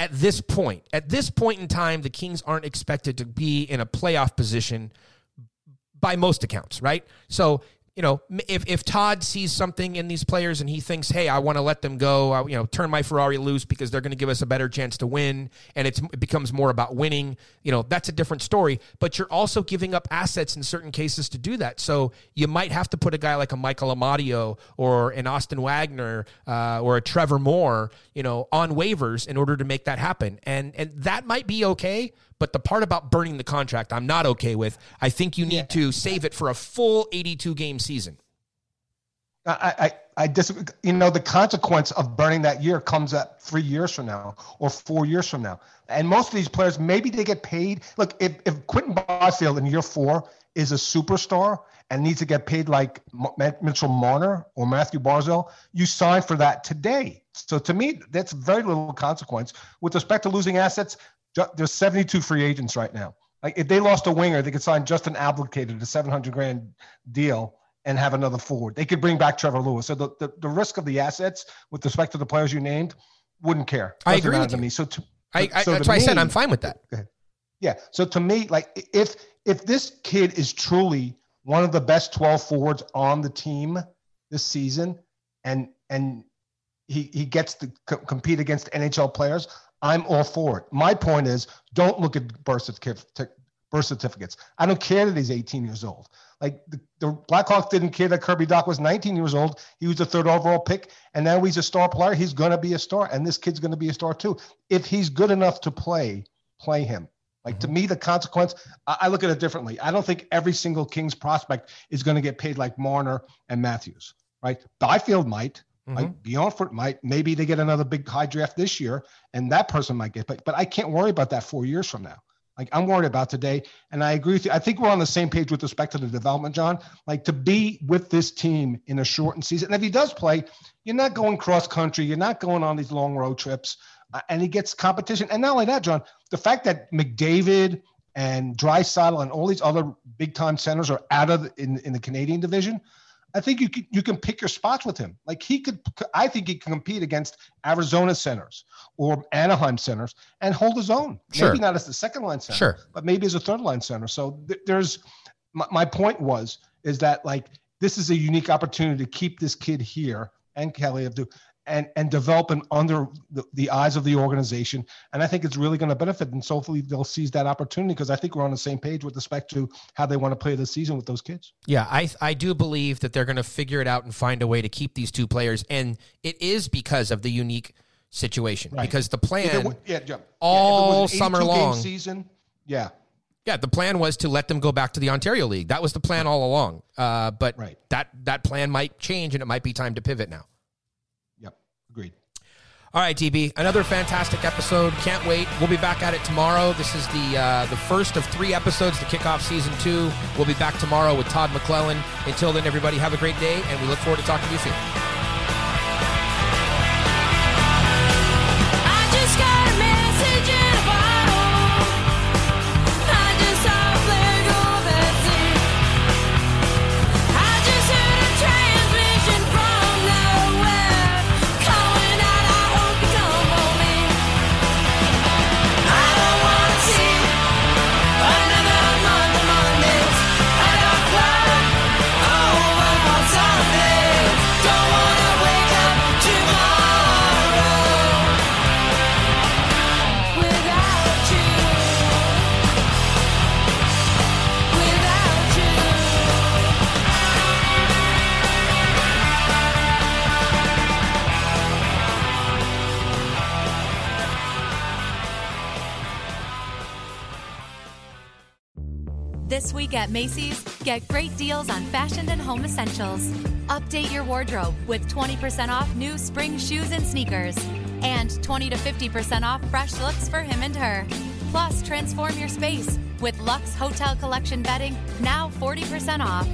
at this point. At this point in time, the Kings aren't expected to be in a playoff position by most accounts, right? So, you know, if, if Todd sees something in these players and he thinks, hey, I want to let them go, I, you know, turn my Ferrari loose because they're going to give us a better chance to win, and it becomes more about winning, you know, that's a different story. But you're also giving up assets in certain cases to do that. So you might have to put a guy like a Michael Amadio or an Austin Wagner uh, or a Trevor Moore, you know, on waivers in order to make that happen. And, and that might be okay. But the part about burning the contract, I'm not okay with. I think you need to save it for a full 82 game season. I, I, I disagree. You know, the consequence of burning that year comes up three years from now or four years from now. And most of these players, maybe they get paid. Look, if, if Quinton Byfield in year four is a superstar and needs to get paid like M- Mitchell Marner or Mathew Barzal, you sign for that today. So to me, that's very little consequence. With respect to losing assets, there's 72 free agents right now. Like if they lost a winger, they could sign Justin Abdelkader to 700 grand deal and have another forward. They could bring back Trevor Lewis. So the, the, the risk of the assets with respect to the players you named, wouldn't care. I Doesn't agree with to you. me. So, to, I, I, so that's why I said I'm fine with that. yeah. So to me, like if if this kid is truly one of the best 12 forwards on the team this season, and and he he gets to co- compete against NHL players, I'm all for it. My point is, don't look at birth birth certificates. I don't care that he's 18 years old. Like the, the Blackhawks didn't care that Kirby Dach was 19 years old. He was the third overall pick, and now he's a star player. He's going to be a star, and this kid's going to be a star too. If he's good enough to play, play him. Like to mm-hmm. me, the consequence, I, I look at it differently. I don't think every single Kings prospect is going to get paid like Marner and Matthews, right? Byfield might, like Beyondford might. Maybe they get another big high draft this year, and that person might get paid. But I can't worry about that four years from now. Like I'm worried about today, and I agree with you. I think we're on the same page with respect to the development, John. Like to be with this team in a shortened season, and if he does play, you're not going cross country, you're not going on these long road trips, uh, and he gets competition. And not only that, John, the fact that McDavid and Draisaitl and all these other big time centers are out of the, in in the Canadian division. I think you can you can pick your spots with him. Like he could, I think he can compete against Arizona centers or Anaheim centers and hold his own. Sure. Maybe not as the second line center, Sure. but maybe as a third line center. So th- there's my, my point was is that like this is a unique opportunity to keep this kid here and Kelly do and and develop under the, the eyes of the organization. And I think it's really going to benefit. And so hopefully they'll seize that opportunity because I think we're on the same page with respect to how they want to play this season with those kids. Yeah, I I do believe that they're going to figure it out and find a way to keep these two players, and it is because of the unique situation. Right. Because the plan, wa- yeah, Jim. all yeah, summer long. season. Yeah, yeah, the plan was to let them go back to the Ontario League. That was the plan all along. Uh, but Right. that that plan might change, and it might be time to pivot now. All right, DB, another fantastic episode. Can't wait. We'll be back at it tomorrow. This is the uh, the first of three episodes to kick off season two. We'll be back tomorrow with Todd McLellan. Until then, everybody, have a great day, and we look forward to talking to you soon. Week at Macy's, get great deals on fashion and home essentials. Update your wardrobe with 20% off new spring shoes and sneakers, and 20 to 50% off fresh looks for him and her. Plus, transform your space with Lux Hotel Collection bedding now 40% off.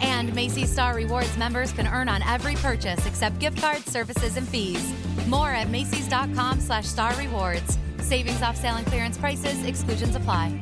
And Macy's Star Rewards members can earn on every purchase except gift cards, services, and fees. More at Macy's.com slash star rewards. Savings off sale and clearance prices, exclusions apply.